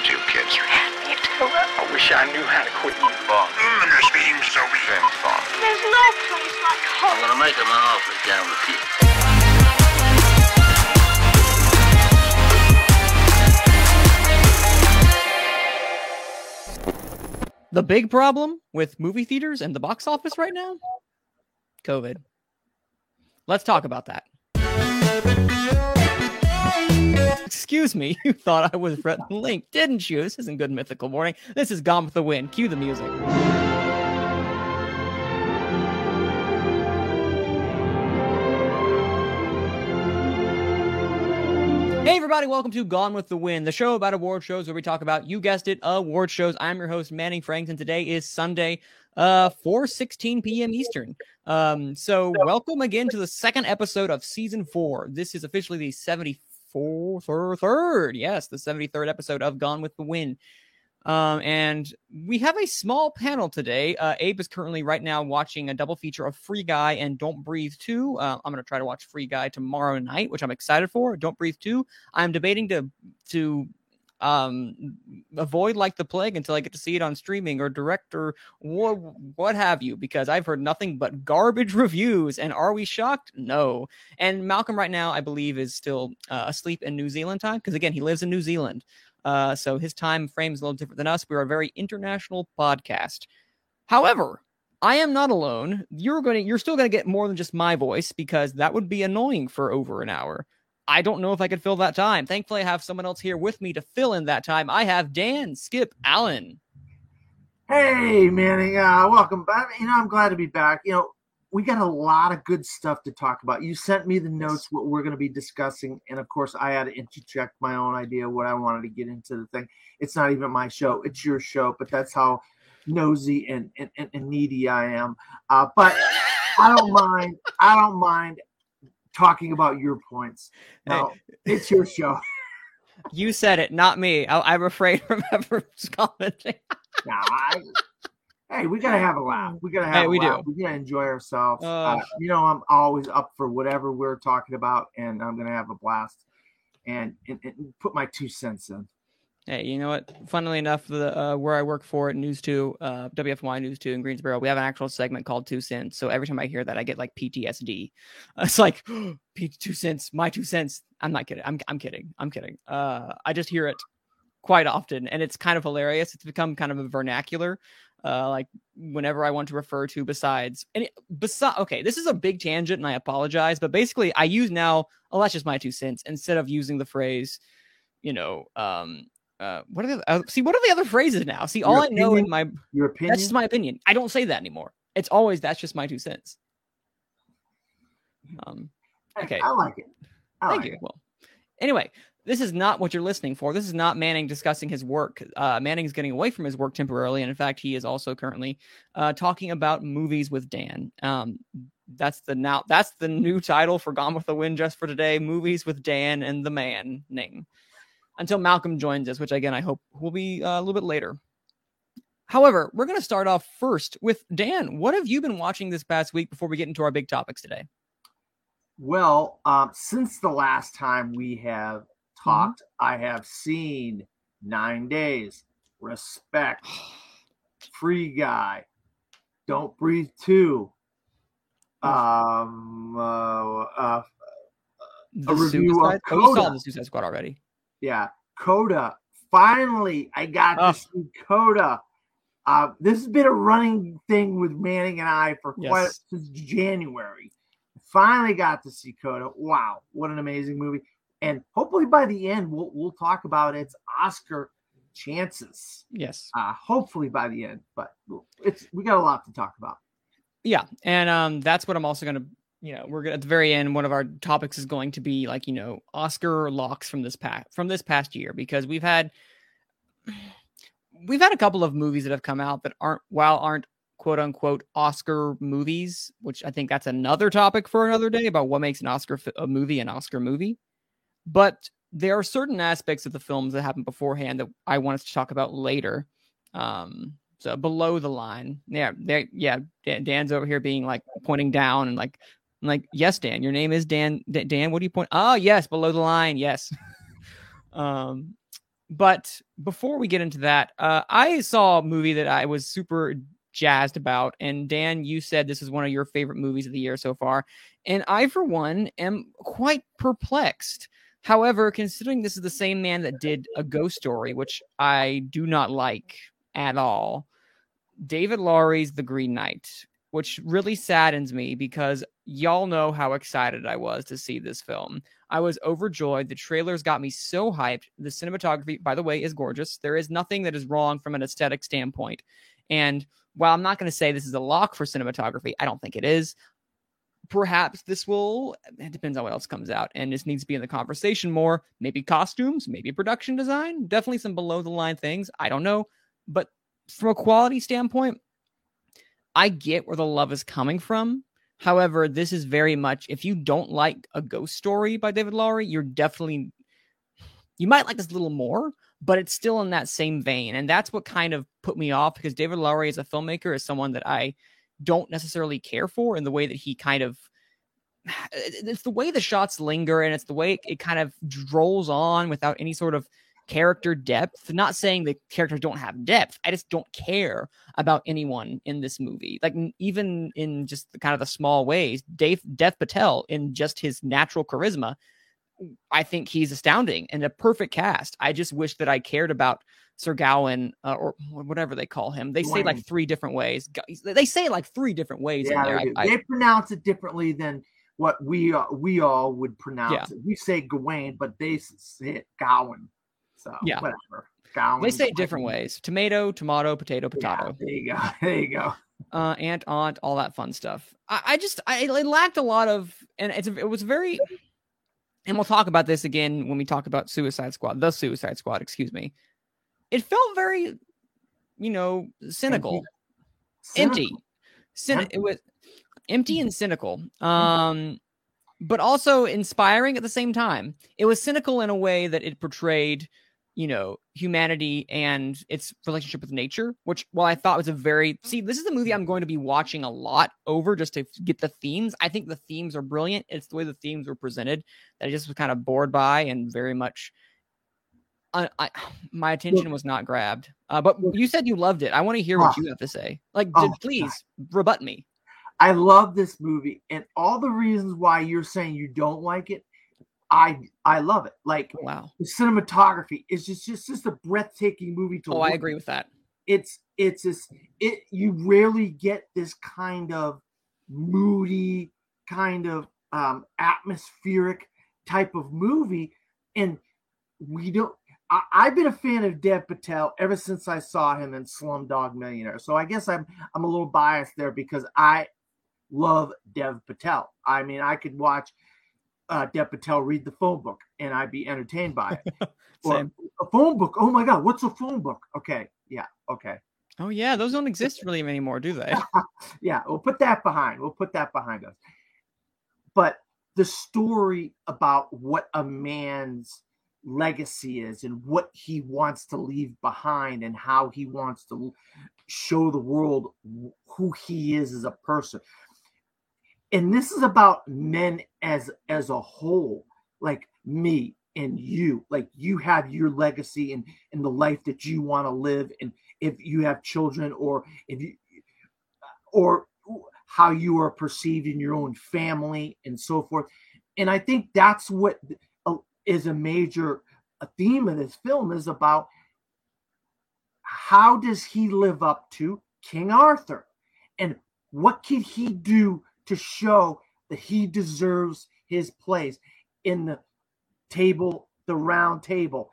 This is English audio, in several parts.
at you, kids. You had me at hello. I wish I knew how to quit you. Bond. Mm, this being so James Bond. There's no place like home. I'm gonna make him an offer down with you. The big problem with movie theaters and the box office right now? COVID. Let's talk about that. Excuse me, you thought I was Rhett and Link, didn't you? This isn't good mythical morning. This is Gone with the Wind. Cue the music. Hey everybody, welcome to Gone with the Wind, the show about award shows where we talk about, you guessed it, award shows. I'm your host, Manning Franks, and today is Sunday, uh, 4.16 p.m. Eastern. Um, so welcome again to the second episode of season four. This is officially the 74th or third, yes, the 73rd episode of Gone with the Wind. Um, and we have a small panel today. Uh, Abe is currently right now watching a double feature of Free Guy and Don't Breathe 2. Uh, I'm going to try to watch Free Guy tomorrow night, which I'm excited for. Don't Breathe 2. I'm debating to to um avoid like the plague until I get to see it on streaming or direct or what what have you because I've heard nothing but garbage reviews and are we shocked no and Malcolm right now I believe is still uh, asleep in New Zealand time because again he lives in New Zealand uh, so his time frame is a little different than us. We're a very international podcast. However, I am not alone. You're going to you're still going to get more than just my voice because that would be annoying for over an hour. I don't know if I could fill that time. Thankfully, I have someone else here with me to fill in that time. I have Dan Skip Allen. Hey, Manning, uh, welcome back. You know, I'm glad to be back. You know, we got a lot of good stuff to talk about. You sent me the notes, what we're going to be discussing. And of course, I had to interject my own idea, what I wanted to get into the thing. It's not even my show, it's your show, but that's how nosy and, and, and, and needy I am. Uh, but I don't mind. I don't mind talking about your points. No, it's your show. You said it, not me. I, I refrain from ever commenting. No, I, hey, we gotta have a laugh. We gotta have Hey, a we do. laugh. We gotta enjoy ourselves. Uh, Uh, you know, I'm always up for whatever we're talking about, and I'm gonna have a blast and, and, and put my two cents in. Hey, you know what? Funnily enough, the uh, where I work for News Two, uh, WFMY News Two in Greensboro, we have an actual segment called Two Cents. So every time I hear that, I get like PTSD. It's like P- two cents, my two cents. I'm not kidding. I'm I'm kidding. I'm kidding. Uh, I just hear it quite often, and it's kind of hilarious. It's become kind of a vernacular. Uh, like whenever I want to refer to besides and it, besides. Okay, this is a big tangent, and I apologize, but basically, I use now. Oh, that's just my two cents instead of using the phrase, you know, um, uh, what are the uh, see? What are the other phrases now? See, all Your I know in my Your opinion? that's just my opinion. I don't say that anymore. It's always that's just my two cents. Um, okay. I like it. I thank like you. it. Well, anyway, this is not what you're listening for. This is not Manning discussing his work. Uh, Manning's getting away from his work temporarily, and in fact, he is also currently uh, talking about movies with Dan. Um, that's the now that's the new title for Gone with the Wind just for today. Movies with Dan and the Man Ning. Until Malcolm joins us, which again I hope will be uh, a little bit later. However, we're going to start off first with Dan. What have you been watching this past week before we get into our big topics today? Well, um, since the last time we have Mm-hmm. talked, I have seen Nine Days, Respect, Free Guy, Don't Breathe Two, um, uh, uh, The review of Suicide- oh, you saw Coda. the Suicide Squad already. Yeah, Coda. Finally, I got Oh. to see Coda. Uh, this has been a running thing with Manning and I for quite Yes. since January. Finally got to see Coda. Wow, what an amazing movie! And hopefully by the end, we'll we'll talk about its Oscar chances. Yes. Uh, hopefully by the end, but it's we got a lot to talk about. Yeah, and um, that's what I'm also gonna, you know, we're gonna at the very end. One of our topics is going to be like, you know, Oscar locks from this past from this past year because we've had we've had a couple of movies that have come out that aren't while aren't quote unquote Oscar movies, which I think that's another topic for another day about what makes an Oscar a movie an Oscar movie. But there are certain aspects of the films that happened beforehand that I want us to talk about later. Um, so below the line, yeah, yeah. Dan's over here being like pointing down and like, I'm like, yes, Dan, your name is Dan. D- Dan, what do you point? Oh, yes, below the line, yes. um, but before we get into that, uh, I saw a movie that I was super jazzed about. And Dan, you said this is one of your favorite movies of the year so far. And I, for one, am quite perplexed. However, considering this is the same man that did A Ghost Story, which I do not like at all, David Lowery's The Green Knight, which really saddens me because y'all know how excited I was to see this film. I was overjoyed. The trailers got me so hyped. The cinematography, by the way, is gorgeous. There is nothing that is wrong from an aesthetic standpoint. And while I'm not going to say this is a lock for cinematography, I don't think it is. Perhaps this will, it depends on what else comes out. And this needs to be in the conversation more. Maybe costumes, maybe production design, definitely some below the line things. I don't know. But from a quality standpoint, I get where the love is coming from. However, this is very much if you don't like a ghost story by David Lowery, you're definitely you might like this a little more, but it's still in that same vein. And that's what kind of put me off because David Lowery as a filmmaker is someone that I don't necessarily care for in the way that he kind of it's the way the shots linger and it's the way it kind of rolls on without any sort of character depth. Not saying the characters don't have depth. I just don't care about anyone in this movie. Like even in just the kind of the small ways, Dave Dev Patel in just his natural charisma, I think he's astounding and a perfect cast. I just wish that I cared about Sir Gawain uh, or whatever they call him. They say like three different ways. They say like three different ways yeah. They, I, they pronounce it differently than what we uh, we all would pronounce Yeah. it. We say Gawain, but they say it Gowan. So Yeah. whatever. They say different ways: tomato, tomato, potato, Yeah, potato. there you go. There you go. uh, aunt, aunt, all that fun stuff. I, I just, I it lacked a lot of, and it's, it was very, and we'll talk about this again when we talk about Suicide Squad, the Suicide Squad, excuse me. It felt very, you know, cynical, empty. Cyn- Empty. it was empty and cynical. Um, but also inspiring at the same time. It was cynical in a way that it portrayed, you know, humanity and its relationship with nature, which while I thought was a very see, this is a movie I'm going to be watching a lot over just to get the themes. I think the themes are brilliant. It's the way the themes were presented that I just was kind of bored by and very much I, I my attention was not grabbed. Uh, but you said you loved it. I want to hear what Oh. you have to say. Like, Oh, please rebut me. I love this movie, and all the reasons why you're saying you don't like it, I I love it. Like Wow. the cinematography is just just just a breathtaking movie to. Oh, I agree with that. it's it's this it you rarely get this kind of moody kind of um atmospheric type of movie and we don't I, i've been a fan of dev patel ever since i saw him in slumdog millionaire so i guess i'm i'm a little biased there because i love dev patel i mean i could watch uh, dev patel read the phone book and i'd be entertained by it Or a phone book oh my god what's a phone book okay yeah okay Oh yeah, those don't exist really anymore, do they? yeah, we'll put that behind. We'll put that behind us. But the story about what a man's legacy is and what he wants to leave behind and how he wants to show the world who he is as a person. And this is about men as as a whole, like me and you. Like you have your legacy and and the life that you want to live and if you have children or if you or how you are perceived in your own family and so forth. And I think that's what uh, a major theme of this film is about how does he live up to King Arthur and what could he do to show that he deserves his place in the table the round table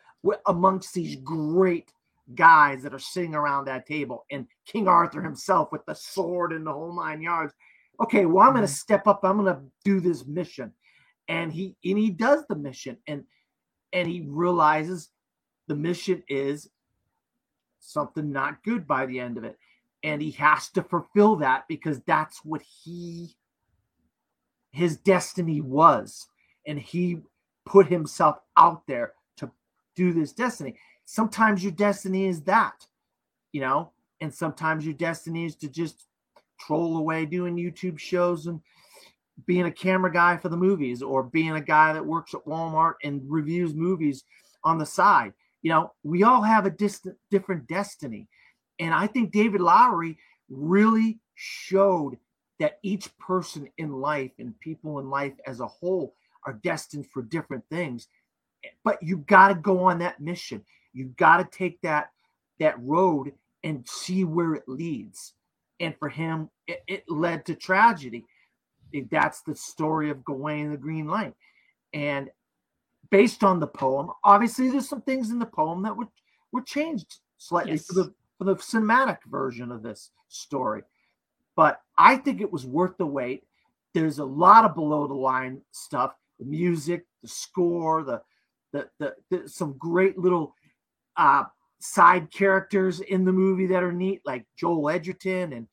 amongst these great guys that are sitting around that table and King Arthur himself with the sword and the whole nine yards. Okay, well, I'm going to mm-hmm. step up. I'm going to do this mission, and he and he does the mission, and and he realizes the mission is something not good by the end of it, and he has to fulfill that because that's what he his destiny was, and he put himself out there to do this destiny sometimes your destiny is that, you know, and sometimes your destiny is to just troll away doing YouTube shows and being a camera guy for the movies or being a guy that works at Walmart and reviews movies on the side. You know, we all have a distant, different destiny. And I think David Lowery really showed that each person in life and people in life as a whole are destined for different things. But you got to go on that mission. You got to take that that road and see where it leads. And for him, it, it led to tragedy. That's the story of Gawain the Green Knight. And based on the poem, obviously there's some things in the poem that were were changed slightly Yes. for the for the cinematic version of this story. But I think it was worth the wait. There's a lot of below the line stuff, the music, the score, the the, the, the some great little uh side characters in the movie that are neat, like Joel Edgerton and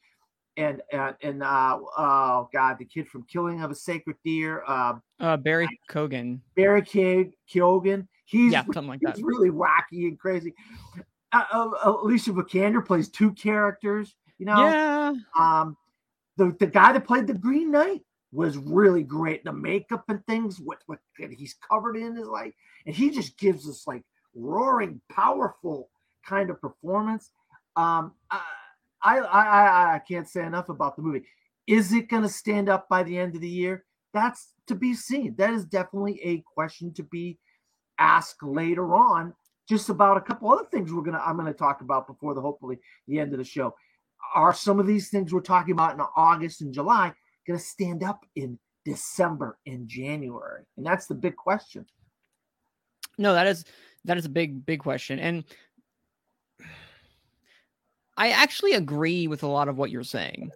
and and, and uh oh god, the kid from Killing of a Sacred Deer, uh Uh, Barry Kogan. Barry Keog- Keoghan. He's Yeah, something like that. he's really wacky and crazy. Uh, uh, Alicia Vikander plays two characters. You know, Yeah. um, the the guy that played the Green Knight was really great. The makeup and things, what what he's covered in is like, and he just gives us like roaring, powerful kind of performance. Um, I I I, I can't say enough about the movie. Is it going to stand up by the end of the year? That's to be seen. That is definitely a question to be asked later on. Just about a couple other things we're gonna I'm gonna talk about before the hopefully the end of the show are some of these things we're talking about in August and July to stand up in December and January? And that's the big question. No, that is that is a big big question, and I actually agree with a lot of what you're saying.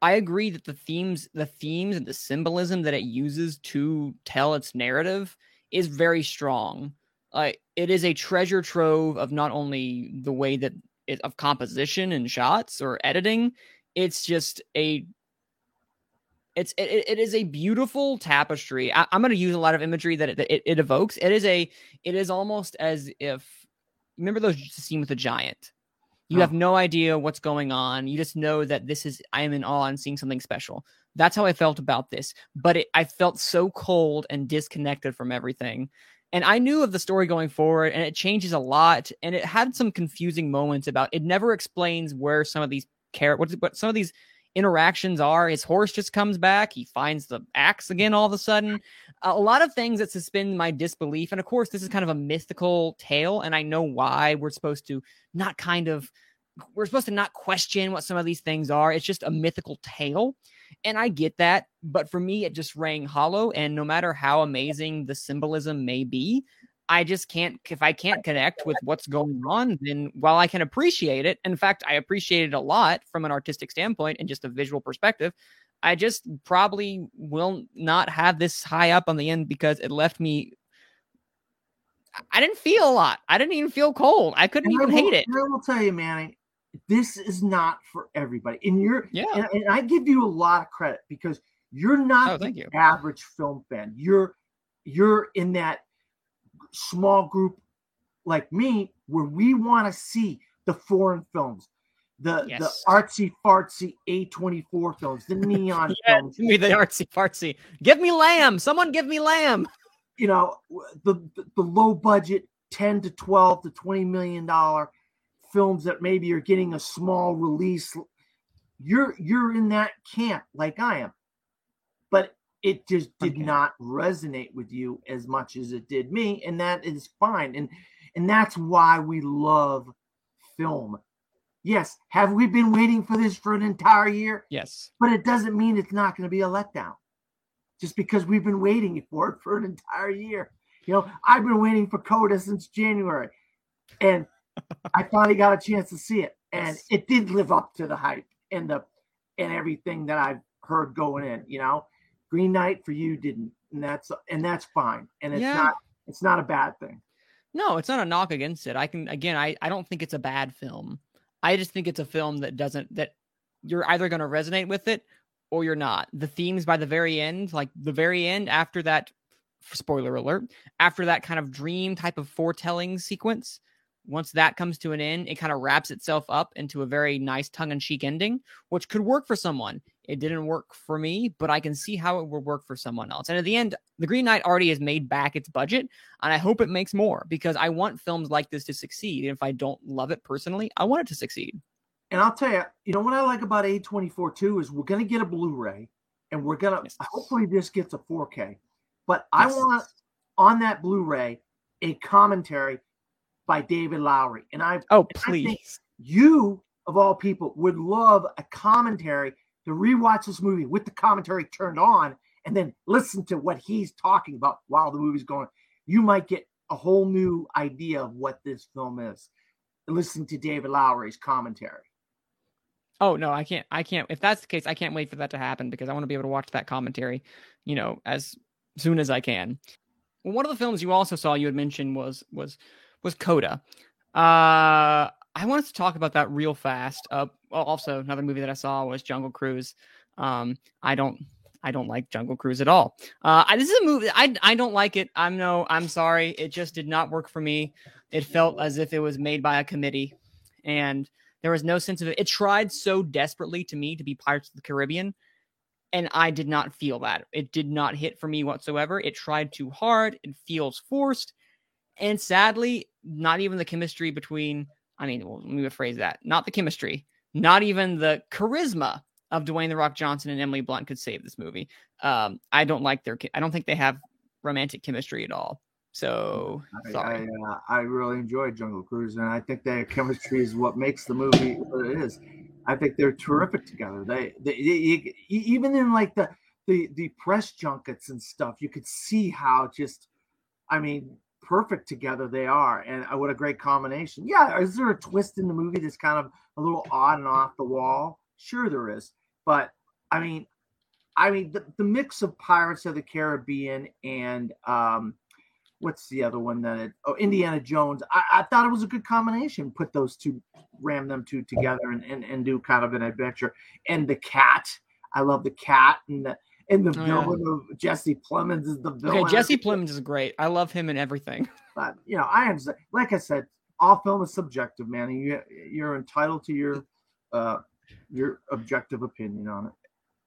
I agree that the themes, the themes, and the symbolism that it uses to tell its narrative is very strong. Uh, it is a treasure trove of not only the way that it, of composition and shots or editing. It's just a it's it, it is a beautiful tapestry. I, am going to use a lot of imagery that it, that it, it evokes. It is a it is almost as if remember those scene with the giant. You Oh. have no idea what's going on. You just know that this is I am in awe and seeing something special. That's how I felt about this. But it, I felt so cold and disconnected from everything. And I knew of the story going forward, and it changes a lot. And it had some confusing moments about it. Never explains where some of these care what, what some of these interactions are. His horse just comes back. He finds the axe again all of a sudden. A lot of things that suspend my disbelief. And of course, this is kind of a mythical tale, and I know why we're supposed to not kind of we're supposed to not question what some of these things are. It's just a mythical tale. And I get that. But for me, it just rang hollow. And no matter how amazing the symbolism may be, I just can't, if I can't connect with what's going on, then while I can appreciate it, in fact, I appreciate it a lot from an artistic standpoint and just a visual perspective, I just probably will not have this high up on the end because it left me. I didn't feel a lot. I didn't even feel cold. I couldn't I even will- hate it. I will tell you, Manny, this is not for everybody. And you're Yeah. and, and I give you a lot of credit because you're not Oh, the you. average film fan. You're you're in that small group like me where we want to see the foreign films, the Yes. the artsy fartsy A24 films, the neon Yeah, films, give me the artsy fartsy. Give me lamb. Someone give me lamb. you know, the the, the low budget 10 to 12 to 20 million dollar films that maybe are getting a small release. You're you're in that camp like I am. But it just did Okay. not resonate with you as much as it did me and that is fine and and that's why we love film. Yes, have we been waiting for this for an entire year? Yes. but it doesn't mean it's not going to be a letdown just because we've been waiting for it for an entire year. You know, I've been waiting for Coda since January, and I finally got a chance to see it, and Yes. it did live up to the hype and the and everything that I've heard going in. You know, Green Knight for you didn't, and that's and that's fine, and it's Yeah. not it's not a bad thing. No, it's not a knock against it. I can again, I, I don't think it's a bad film. I just think it's a film that doesn't that you're either going to resonate with it or you're not. The themes by the very end, like the very end after that spoiler alert, after that kind of dream type of foretelling sequence, once that comes to an end, it kind of wraps itself up into a very nice tongue-in-cheek ending, which could work for someone. It didn't work for me, but I can see how it would work for someone else. And at the end, The Green Knight already has made back its budget, and I hope it makes more because I want films like this to succeed. And if I don't love it personally, I want it to succeed. And I'll tell you, you know what I like about A24 too is we're gonna get a Blu-ray and we're gonna Yes. hopefully this gets a 4K. But I want on that Blu-ray a commentary by David Lowery. And I Oh, I please. you of all people would love a commentary to rewatch this movie with the commentary turned on and then listen to what he's talking about while the movie's going. You might get a whole new idea of what this film is. Listening to David Lowery's commentary. Oh no, I can't. I can't. If that's the case, I can't wait for that to happen because I want to be able to watch that commentary, you know, as soon as I can. Well, one of the films you also saw you had mentioned was was was Coda. Uh, I wanted to talk about that real fast. Uh, also another movie that I saw was Jungle Cruise. Um, I don't. I don't like Jungle Cruise at all. Uh, I, this is a movie. I I don't like it. I'm no. I'm sorry. It just did not work for me. It felt as if it was made by a committee, and there was no sense of it. It tried so desperately to me to be Pirates of the Caribbean, and I did not feel that. It did not hit for me whatsoever. It tried too hard. It feels forced, and sadly, not even the chemistry between. I mean, well, let me rephrase that. Not the chemistry. Not even the charisma of Dwayne the Rock Johnson and Emily Blunt could save this movie. Um, I don't like their. I don't think they have romantic chemistry at all. So I, sorry. I, uh, I really enjoyed Jungle Cruise, and I think their chemistry is what makes the movie what it is. I think they're terrific together. They, they, you- even in like the, the the press junkets and stuff, you could see how just, I mean, perfect together they are, and uh, what a great combination. Yeah, is there a twist in the movie that's kind of a little odd and off the wall? Sure, there is, but I mean, I mean the, the mix of Pirates of the Caribbean and um, what's the other one that it, oh Indiana Jones. I, I thought it was a good combination. Put those two, ram them two together, and, and and do kind of an adventure. And the cat, I love the cat, and the and the Oh, yeah. villain of Jesse Plemons is the villain. Okay, Jesse Plemons is great. I love him and everything. But you know, I understand. Like I said, all film is subjective, man. And you you're entitled to your uh your objective opinion on it.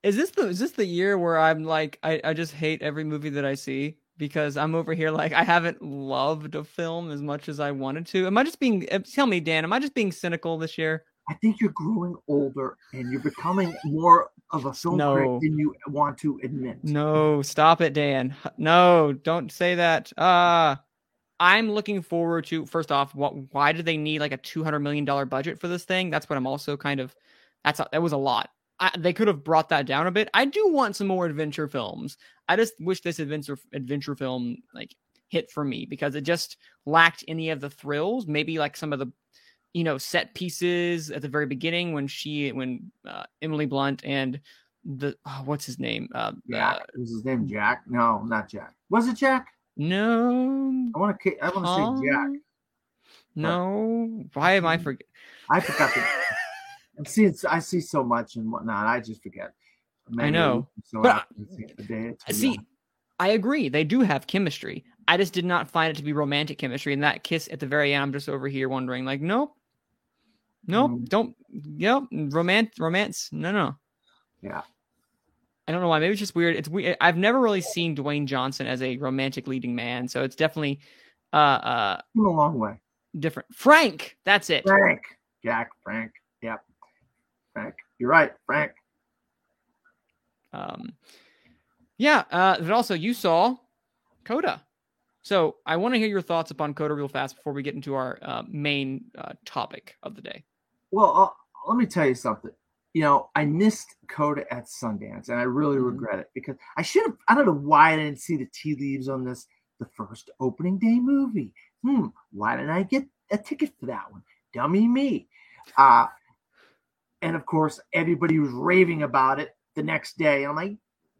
Is this the is this the year where I'm like I, I just hate every movie that I see because I'm over here like I haven't loved a film as much as I wanted to. Am I just being uh, tell me, Dan, am I just being cynical this year? I think you're growing older and you're becoming more of a film No. critic than you want to admit. No, stop it, Dan. No, don't say that. Uh I'm looking forward to first off, what why do they need like a two hundred million dollar budget for this thing? That's what I'm also kind of that's a, that was a lot. I, they could have brought that down a bit. I do want some more adventure films. I just wish this adventure adventure film like hit for me because it just lacked any of the thrills. Maybe like some of the you know set pieces at the very beginning when she when uh, Emily Blunt and the oh, what's his name uh, Jack. uh, Was his name Jack? No, not Jack. Was it Jack? no I want to. I want to say Jack. No, why am I forget? I forgot to. I'm seeing. I see so much and whatnot. I just forget. Maybe know. So But after the day, it's too See, long. I agree. They do have chemistry. I just did not find it to be romantic chemistry. And that kiss at the very end, I'm just over here wondering, like, nope, nope, Mm. don't, yep, romance, romance, no, no. Yeah. I don't know why. Maybe it's just weird. It's weird. I've never really seen Dwayne Johnson as a romantic leading man, so it's definitely uh uh a long way. different. Frank, that's it. Frank. Jack. Frank. Yep. Frank. You're right. Frank. Um, yeah, uh, but also you saw Coda. So I want to hear your thoughts upon Coda real fast before we get into our uh, main uh, topic of the day. Well, uh, let me tell you something. You know, I missed Coda at Sundance, and I really Mhm. regret it because I should have. I don't know why I didn't see the tea leaves on this, the first opening day movie. Hmm, why didn't I get a ticket for that one? Dummy me. Uh, and of course, everybody was raving about it the next day. I'm like,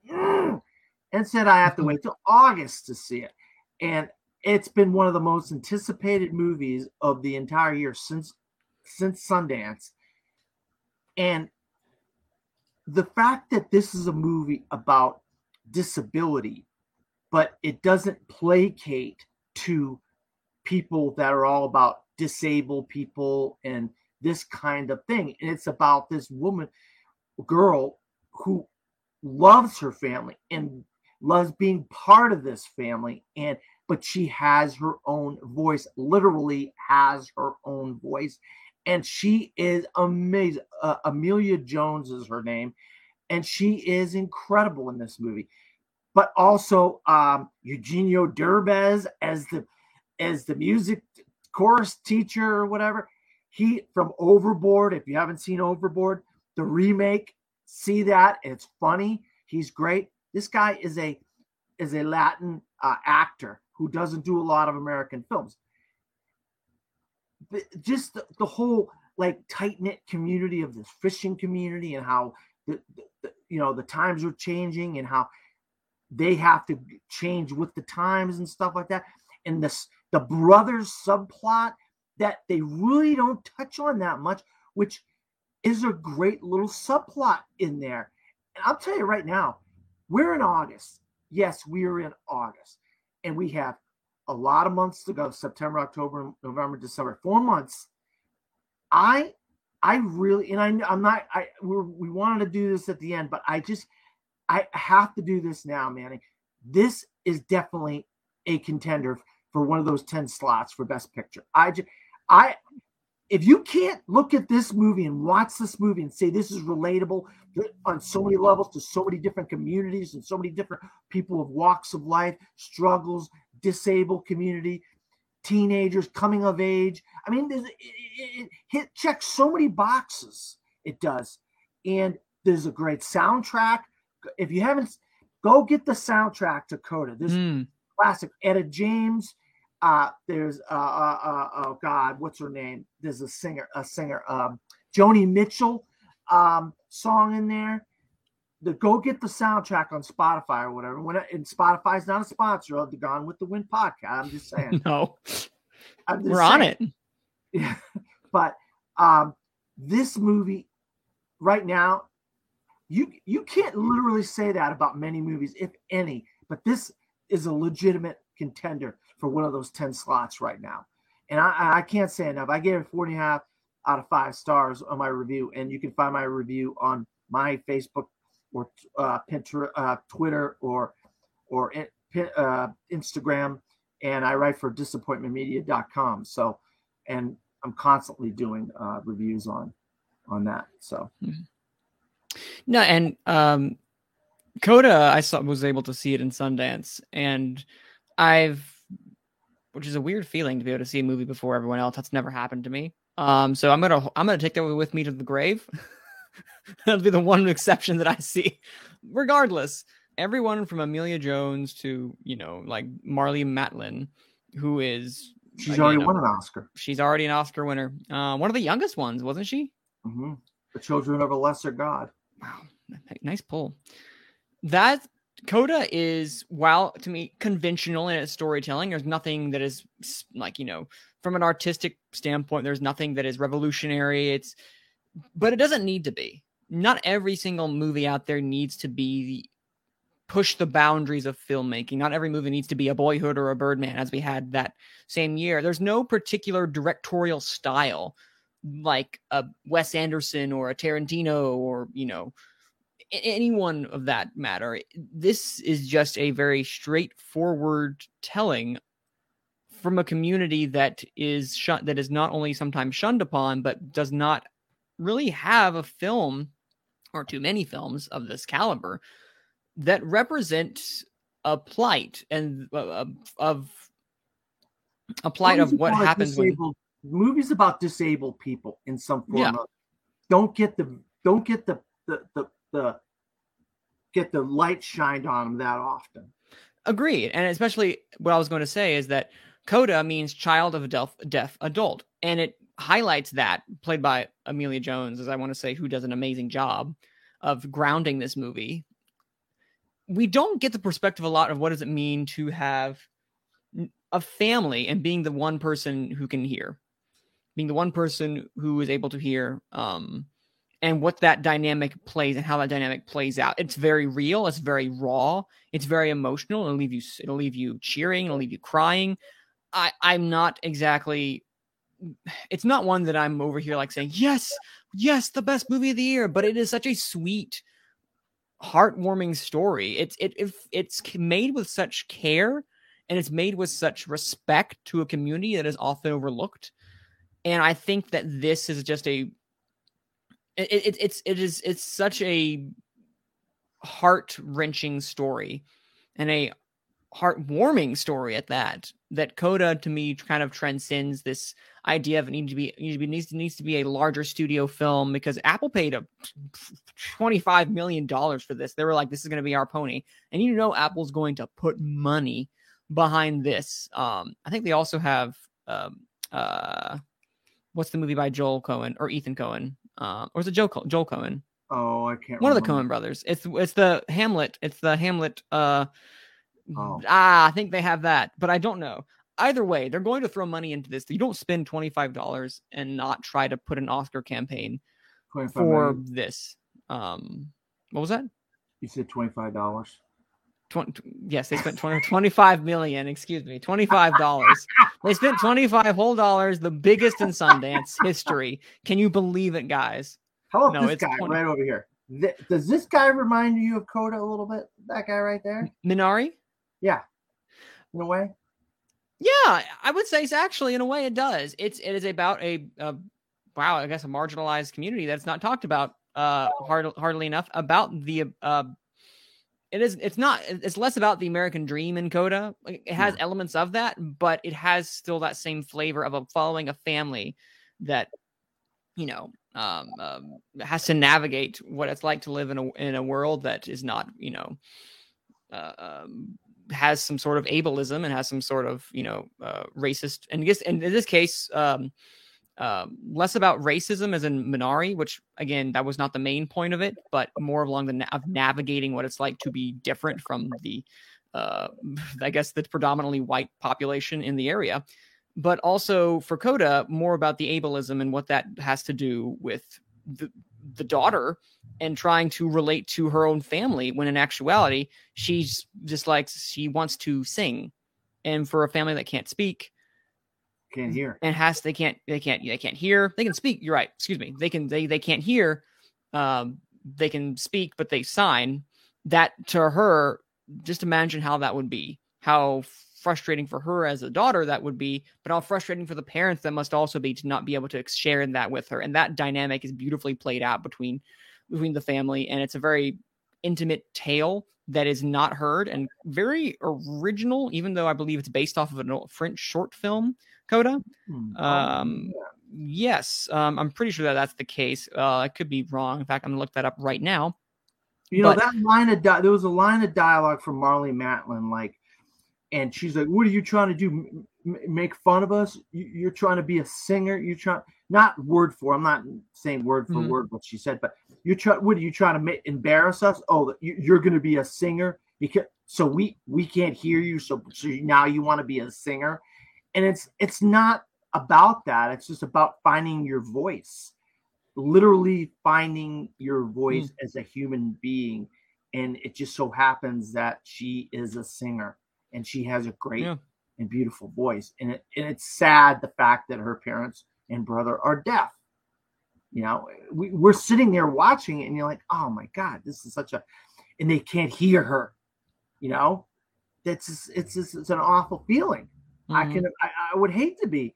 "Mm," and said I have to wait till August to see it. And it's been one of the most anticipated movies of the entire year since since Sundance. And the fact that this is a movie about disability, but it doesn't placate to people that are all about disabled people and this kind of thing. And it's about this woman, girl, who loves her family and loves being part of this family and but she has her own voice literally has her own voice and she is amazing. Uh, emilia jones is her name and she is incredible in this movie. But also um eugenio derbez as the as the music chorus teacher or whatever. He from overboard if you haven't seen overboard the remake see that it's funny he's great. This guy is a is a latin uh, actor who doesn't do a lot of american films just the, the whole like tight knit community of this fishing community and how the, the, you know the times are changing and how they have to change with the times and stuff like that. And this the brothers subplot that they really don't touch on that much which is a great little subplot in there. And i'll tell you right now we're in august. Yes we're in august. And we have a lot of months to go september october november december four months. I i really and I, i'm not i we're, we wanted to do this at the end but i just i have to do this now manny. This is definitely a contender for one of those 10 slots for best picture. I just i if you can't look at this movie and watch this movie and say this is relatable on so many levels to so many different communities and so many different people of walks of life struggles disabled community teenagers coming of age. I mean it, it, it checks so many boxes it does. And there's a great soundtrack. If you haven't go get the soundtrack to coda this Mm. classic etta james. Uh there's uh, uh uh oh god what's her name? There's a singer a singer um joni mitchell um song in there the go get the soundtrack on spotify or whatever when it, and spotify's not a sponsor of the gone with the wind podcast i'm just saying No, I'm just we're on it. Yeah, but um, this movie right now, you you can't literally say that about many movies, if any. But this is a legitimate contender for one of those ten slots right now, and I, I can't say enough. I gave it four and a half out of five stars on my review, and you can find my review on my Facebook or uh, Pinterest, uh, Twitter, or or uh, Instagram, and I write for disappointmentmedia.com. So, and I'm constantly doing uh, reviews on on that. So, No, and um, Coda, I saw was able to see it in Sundance, and I've, which is a weird feeling to be able to see a movie before everyone else. That's never happened to me. Um, so I'm gonna I'm gonna take that with me to the grave. That'll be the one exception that I see. Regardless, everyone from Emilia Jones to you know like Marlee Matlin, who is she's Again, already I'm- won an Oscar. she's already an Oscar winner. Uh, one of the youngest ones, wasn't she? hmm The Children of a Lesser God. Wow, nice pull. That Coda is, while to me conventional in its storytelling, there's nothing that is like you know, from an artistic standpoint, there's nothing that is revolutionary. It's, but it doesn't need to be. Not every single movie out there needs to be push the boundaries of filmmaking. Not every movie needs to be a Boyhood or a Birdman, as we had that same year. There's no particular directorial style like a Wes Anderson or a Tarantino or you know anyone of that matter. This is just a very straightforward telling from a community that is shun- that is not only sometimes shunned upon but does not really have a film or too many films of this caliber that represent a plight and uh, of, of a plight of what happens when movies about disabled people in some form. Yeah. Of, don't get the don't get the the the, the get the light shined on them that often. Agreed. And especially what I was going to say is that Coda means child of a deaf, deaf adult. And it highlights that, played by Emilia Jones, as I want to say, who does an amazing job of grounding this movie. We don't get the perspective a lot of what does it mean to have a family and being the one person who can hear, being the one person who is able to hear, um, and what that dynamic plays and how that dynamic plays out. It's very real. It's very raw. It's very emotional. It'll leave you. It'll leave you cheering. It'll leave you crying. I I'm not exactly. It's not one that I'm over here like saying yes, yes, the best movie of the year. But it is such a sweet heartwarming story. It's it if it's made with such care and it's made with such respect to a community that is often overlooked. And I think that this is just a it, it it's it is it's such a heart wrenching story and a heartwarming story at that. That Coda to me kind of transcends this idea of it needs to be needs to be needs to, needs to be a larger studio film because Apple paid a twenty five million dollars for this. They were like, "This is going to be our pony," and you know Apple's going to put money behind this. Um, I think they also have um, uh, what's the movie by Joel Coen or Ethan Coen, uh, or is it Joel Joel Coen? Oh, I can't. One of the. Coen brothers. It's it's the Hamlet. It's the Hamlet. Uh, Oh. ah, I think they have that, but I don't know. Either way, they're going to throw money into this. You don't spend twenty five dollars and not try to put an Oscar campaign for million. this. Um, what was that? You said twenty five dollars. 20, yes, they spent 20, 25 million. Excuse me, twenty five dollars. they spent twenty five whole dollars, the biggest in Sundance history. Can you believe it, guys? How about No, this guy 20 right over here? Th- does this guy remind you of Coda a little bit? That guy right there? Minari? Yeah. In a way. Yeah, I would say it's actually in a way it does. It's it is about a, a wow, I guess a marginalized community that's not talked about uh hard, hardly enough about the uh it is it's not it's less about the American dream in Coda. It has elements of that, but it has still that same flavor of a following a family that you know um, um has to navigate what it's like to live in a in a world that is not, you know, uh, um, has some sort of ableism and has some sort of you know uh, racist and guess in this case um, uh, less about racism as in Minari, which again that was not the main point of it, but more along the na- of navigating what it's like to be different from the uh, I guess the predominantly white population in the area. But also for Coda, more about the ableism and what that has to do with the the daughter and trying to relate to her own family when in actuality she's just like she wants to sing. And for a family that can't speak Can't hear. and has they can't they can't they can't hear. They can speak you're right excuse me. They can they they can't hear um they can speak but they sign. That to her just imagine how that would be how frustrating for her as a daughter that would be but how frustrating for the parents that must also be to not be able to share in that with her and that dynamic is beautifully played out between between the family and it's a very intimate tale that is not heard and very original even though i believe it's based off of a french short film coda Hmm. um, yes, um, I'm pretty sure that that's the case. Uh, I could be wrong. In fact, I'm gonna look that up right now. You know that line of di- there was a line of dialogue from Marlee Matlin, like, and she's like, "What are you trying to do? M- make fun of us? You- You're trying to be a singer? You're trying not word for. I'm not saying word for Mhm. word what she said, but you're trying. What are you trying to make, embarrass us? Oh, you- you're going to be a singer because so we we can't hear you. So so now you want to be a singer, and it's it's not about that. It's just about finding your voice literally finding your voice as a human being and it just so happens that she is a singer and she has a great Yeah. and beautiful voice. And, it, and it's sad the fact that her parents and brother are deaf. You know we, we're sitting there watching it and you're like oh my god this is such a and they can't hear her. You know that's just, it's just, it's an awful feeling. I Mhm. can I, I would hate to be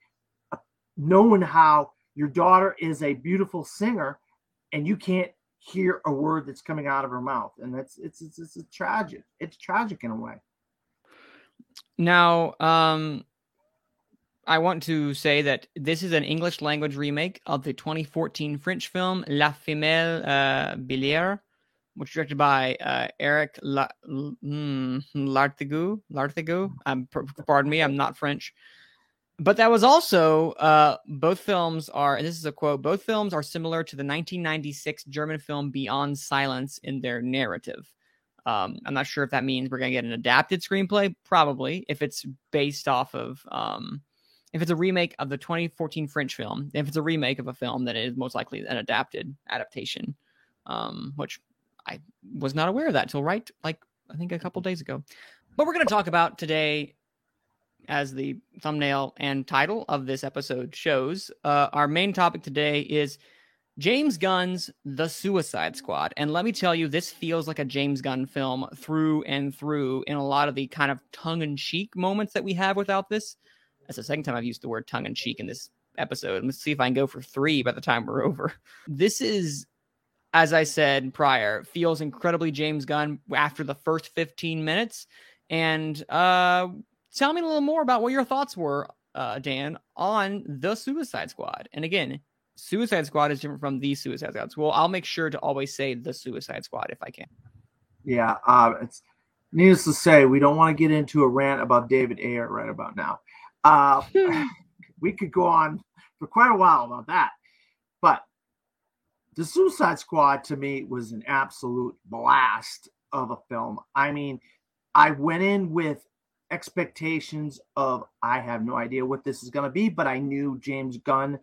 uh, knowing how your daughter is a beautiful singer and you can't hear a word that's coming out of her mouth. And that's it's it's, it's, it's tragic it's tragic in a way Now, um, I want to say that this is an English language remake of the 2014 French film La Famille uh, which directed by uh, Eric La- L- mm, Lartigue. Lartigue. Um, pardon me, I'm not French. But that was also uh, both films are, and this is a quote. Both films are similar to the 1996 German film Beyond Silence in their narrative. Um, I'm not sure if that means we're gonna get an adapted screenplay. Probably, if it's based off of, um, if it's a remake of the 2014 French film. If it's a remake of a film, then it is most likely an adapted adaptation. Um, which I was not aware of that till right, like I think a couple days ago. But we're gonna talk about today, as the thumbnail and title of this episode shows. Uh, our main topic today is James Gunn's The Suicide Squad. And let me tell you, this feels like a James Gunn film through and through in a lot of the kind of tongue in cheek moments that we have without this. That's the second time I've used the word tongue in cheek in this episode. Let's see if I can go for three by the time we're over. This is, as I said prior, feels incredibly James Gunn after the first 15 minutes. And uh, tell me a little more about what your thoughts were, uh, Dan, on The Suicide Squad. And again, Suicide Squad is different from the Suicide Squad. Well, I'll make sure to always say the Suicide Squad if I can. Yeah, uh, it's needless to say, we don't want to get into a rant about David Ayer right about now. Uh, we could go on for quite a while about that, but the Suicide Squad to me was an absolute blast of a film. I mean, I went in with expectations of I have no idea what this is going to be, but I knew James Gunn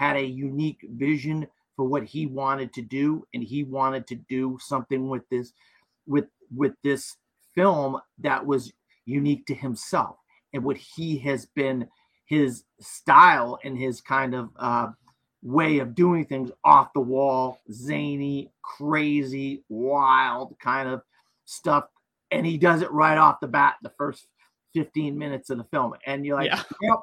had a unique vision for what he wanted to do and he wanted to do something with this with with this film that was unique to himself and what he has been his style and his kind of uh, way of doing things off the wall zany crazy wild kind of stuff and he does it right off the bat the first 15 minutes of the film and you're like Yeah. yep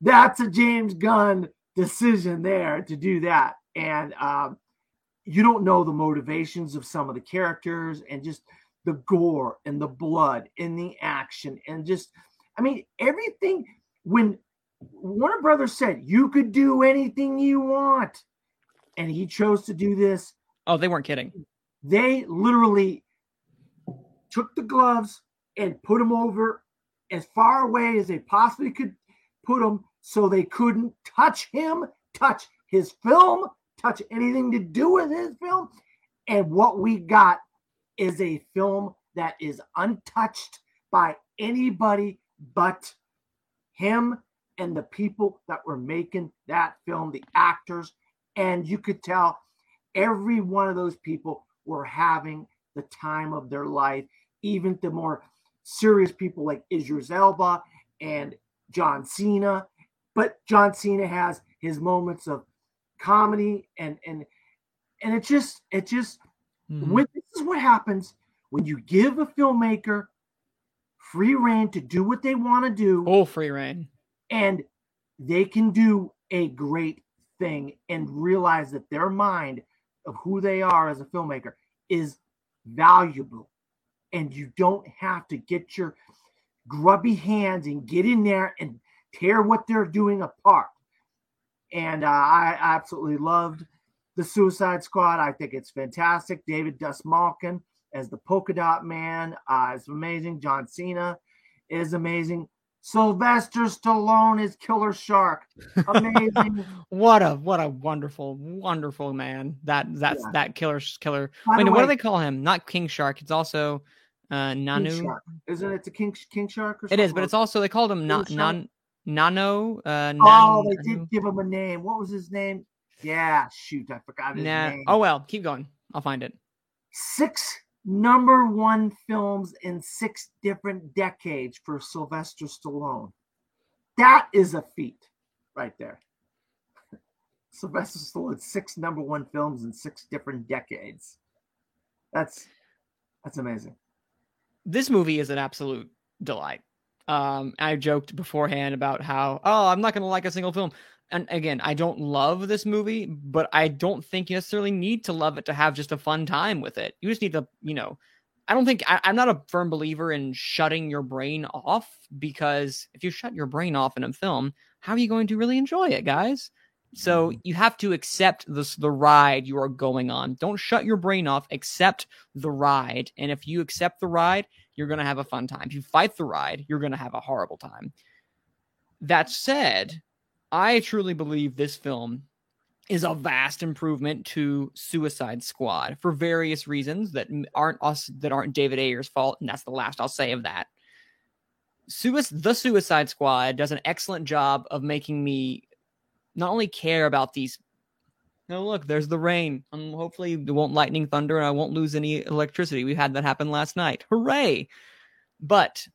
that's a james gunn decision there to do that. And um, you don't know the motivations of some of the characters and just the gore and the blood and the action and just, I mean, everything. When Warner Brothers said you could do anything you want, and he chose to do this, Oh, they weren't kidding. they literally took the gloves and put them over as far away as they possibly could put them so they couldn't touch him, touch his film, touch anything to do with his film. And what we got is a film that is untouched by anybody but him and the people that were making that film, the actors. And you could tell every one of those people were having the time of their life, even the more serious people like Idris Elba and John Cena. But John Cena has his moments of comedy and and and it just it just Mhm. when this is what happens when you give a filmmaker free reign to do what they want to do Full free reign. and they can do a great thing and realize that their mind of who they are as a filmmaker is valuable and you don't have to get your grubby hands and get in there and tear what they're doing apart and uh, i absolutely loved the suicide squad i think it's fantastic david dustmalkin as the polka dot man uh, is amazing john cena is amazing Sylvester Stallone is Killer Shark. Amazing. What a what a wonderful wonderful man. That that's Yeah. that killer killer. By Wait, the what do they call him? Not King Shark. It's also uh Nanu. Isn't it the King King Shark or It something? is, but it's also they called him Na- Nan Nano. Uh, Oh, they did give him a name. What was his name? Yeah, shoot, I forgot his Nah. name. Oh well, keep going. I'll find it. Six number one films in six different decades for Sylvester Stallone. That is a feat right there. Sylvester Stallone, six number one films in six different decades. That's that's amazing. This movie is an absolute delight. Um, I joked beforehand about how, oh, I'm not going to like a single film. And again, I don't love this movie, but I don't think you necessarily need to love it to have just a fun time with it. You just need to, you know, I don't think I, I'm not a firm believer in shutting your brain off because if you shut your brain off in a film, how are you going to really enjoy it, guys? So mm-hmm. you have to accept this the ride you are going on. Don't shut your brain off. Accept the ride, and if you accept the ride, you're going to have a fun time. If you fight the ride, you're going to have a horrible time. That said, I truly believe this film is a vast improvement to Suicide Squad for various reasons that aren't us that aren't David Ayer's fault, and that's the last I'll say of that. The Suicide Squad does an excellent job of making me not only care about these. No, look, there's the rain. Um, hopefully, it won't lightning thunder, and I won't lose any electricity. We had that happen last night. Hooray! But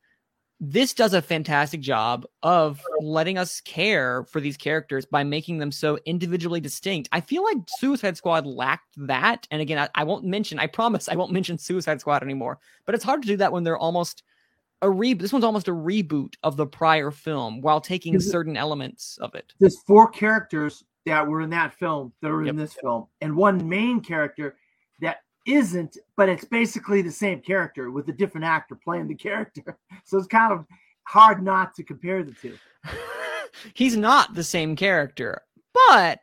this does a fantastic job of letting us care for these characters by making them so individually distinct. I feel like Suicide Squad lacked that. And again, I, I won't mention, I promise I won't mention Suicide Squad anymore. But it's hard to do that when they're almost a re this one's almost a reboot of the prior film while taking certain elements of it. There's four characters that were in that film that are Yep. in this film, and one main character that isn't, but it's basically the same character with a different actor playing the character. So it's kind of hard not to compare the two. He's not the same character, but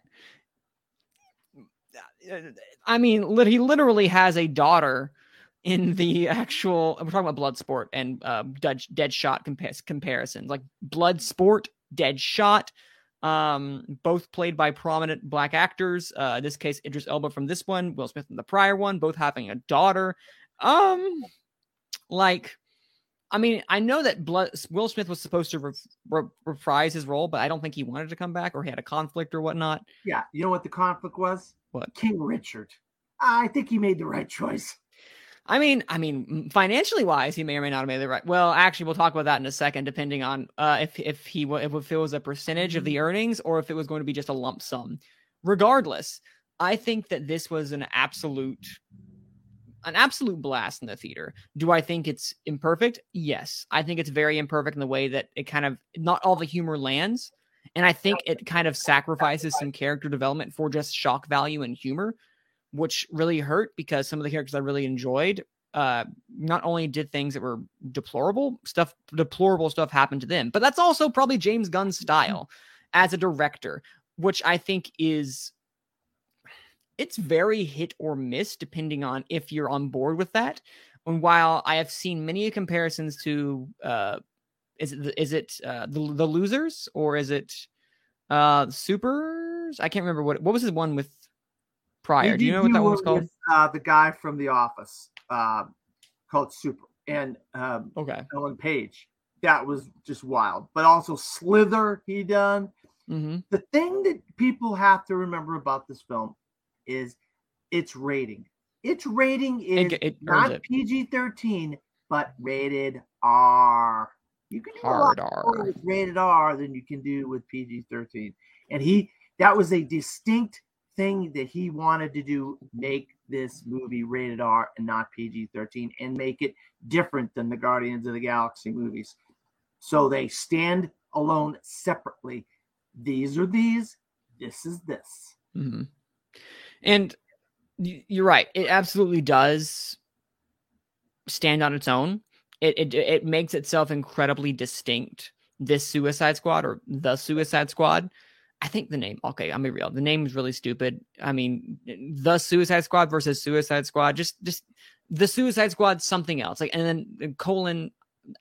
I mean, he literally has a daughter in the actual. We're talking about Bloodsport and uh, dead, dead shot compa- comparisons, like Bloodsport, Dead Shot. Um, both played by prominent black actors. Uh, in this case, Idris Elba from this one, Will Smith from the prior one, both having a daughter. Um, like, I mean, I know that Blood, Will Smith was supposed to re- re- reprise his role, but I don't think he wanted to come back or he had a conflict or whatnot. Yeah, you know what the conflict was? What? King Richard. I think he made the right choice. I mean, I mean, financially wise, he may or may not have made the right. Well, actually, we'll talk about that in a second, depending on uh, if if he if it was a percentage of the earnings or if it was going to be just a lump sum. Regardless, I think that this was an absolute an absolute blast in the theater. Do I think it's imperfect? Yes, I think it's very imperfect in the way that it kind of not all the humor lands, and I think it kind of sacrifices some character development for just shock value and humor which really hurt because some of the characters I really enjoyed uh not only did things that were deplorable stuff deplorable stuff happened to them but that's also probably James Gunn's style as a director which I think is it's very hit or miss depending on if you're on board with that. And while I have seen many comparisons to uh is it the- is it uh the, the losers or is it uh supers? I can't remember what what was his one with prior do you know what that one was with, called Uh, the guy from The Office, uh, called Super, and um, okay Ellen Page. That was just wild. But also Slither, he done. mm-hmm. The thing that people have to remember about this film is its rating. Its rating is It, it not. PG 13, but rated R. You can do a lot Hard R. more with rated R than you can do with PG 13. And he, that was a distinct thing that he wanted to do make this movie rated R and not PG 13 and make it different than the Guardians of the Galaxy movies. So they stand alone separately. These are these, this is this. hmm And you're right. It absolutely does stand on its own. It, it it makes itself incredibly distinct. This Suicide Squad or the Suicide Squad. I think the name. Okay, I'm be real. The name is really stupid. I mean, the Suicide Squad versus Suicide Squad. Just just the Suicide Squad. Something else. Like and then colon.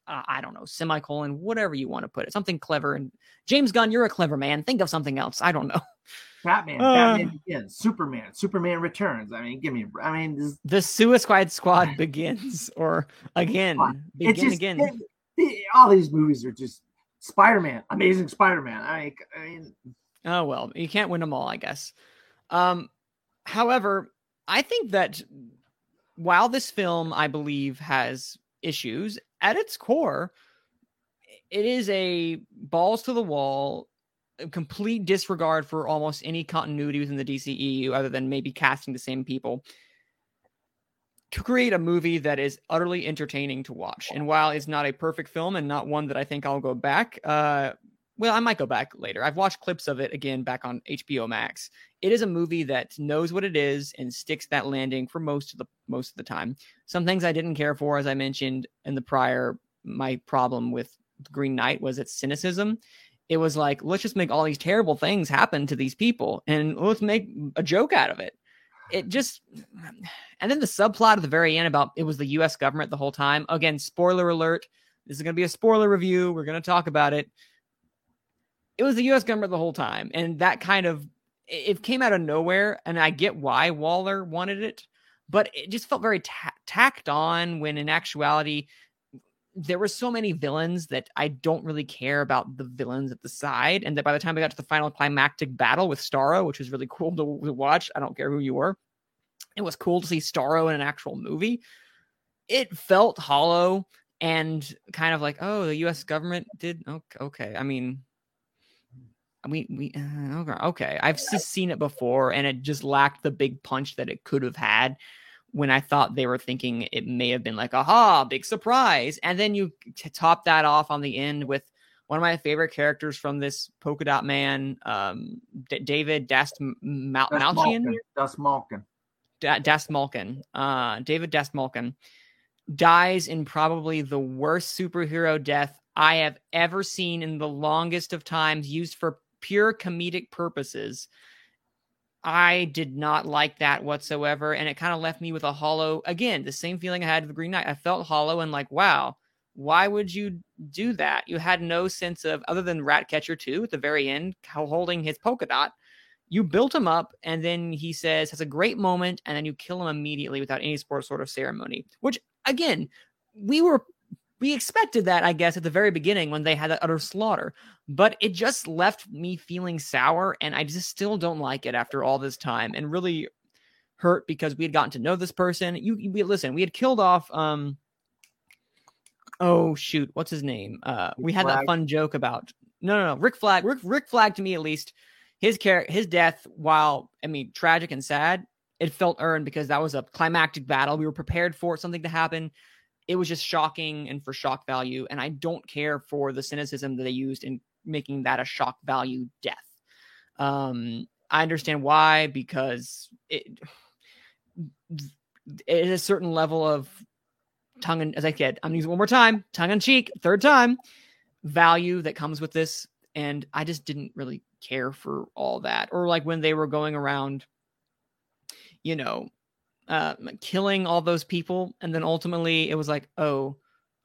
Uh, I don't know. Semicolon. Whatever you want to put it. Something clever. And James Gunn, you're a clever man. Think of something else. I don't know. Batman, Uh. Batman begins, Superman, Superman returns. I mean, give me, I mean, this, the Suicide Squad begins, or again, begin just, again. it- it- all these movies are just Spider Man, Amazing Spider Man. I I mean, Oh well, you can't win them all, I guess. Um, however, I think that while this film, I believe, has issues at its core, it is a balls to the wall, complete disregard for almost any continuity within the DCEU, other than maybe casting the same people. To create a movie that is utterly entertaining to watch, and while it's not a perfect film and not one that I think I'll go back, uh, well, I might go back later. I've watched clips of it again back on HBO Max. It is a movie that knows what it is and sticks that landing for most of the most of the time. Some things I didn't care for, as I mentioned in the prior, my problem with Green Knight was its cynicism. It was like, let's just make all these terrible things happen to these people and let's make a joke out of it. It just, and then the subplot at the very end about it was the US government the whole time. Again, spoiler alert. This is going to be a spoiler review. We're going to talk about it it was the U.S. government the whole time, and that kind of it came out of nowhere. And I get why Waller wanted it, but it just felt very ta- tacked on. When in actuality, there were so many villains that I don't really care about the villains at the side, and that by the time we got to the final climactic battle with Starro, which was really cool to, watch, I don't care who you were, it was cool to see Starro in an actual movie. It felt hollow and kind of like, oh, the U.S. government did okay. I mean, we we uh, okay. I've seen it before, and it just lacked the big punch that it could have had. When I thought they were thinking it may have been like, aha, big surprise, and then you t- top that off on the end with one of my favorite characters from this polka dot man, um, D- David Dast Mal- Malchian. Malkin. That's Malkin. Da- Dastmalkin, uh, David Dastmalkin, dies in probably the worst superhero death I have ever seen in the longest of times, used for pure comedic purposes. I did not like that whatsoever, and it kind of left me with a hollow. Again, the same feeling I had with Green Knight. I felt hollow and like, wow, why would you do that? You had no sense of, other than Ratcatcher 2 at the very end, holding his polka dot you built him up and then he says has a great moment and then you kill him immediately without any sort sort of ceremony which again we were we expected that i guess at the very beginning when they had that utter slaughter but it just left me feeling sour and i just still don't like it after all this time and really hurt because we had gotten to know this person. You we, listen we had killed off um oh shoot what's his name? Uh we had that fun joke about no no no rick flag rick, rick flag to me at least his care his death while i mean tragic and sad it felt earned because that was a climactic battle. We were prepared for something to happen it was just shocking and for shock value and i don't care for the cynicism that they used in making that a shock value death. Um i understand why because it it is a certain level of tongue and as i said i'm using one more time tongue in cheek third time value that comes with this and i just didn't really care for all that or like when they were going around you know uh killing all those people and then ultimately it was like oh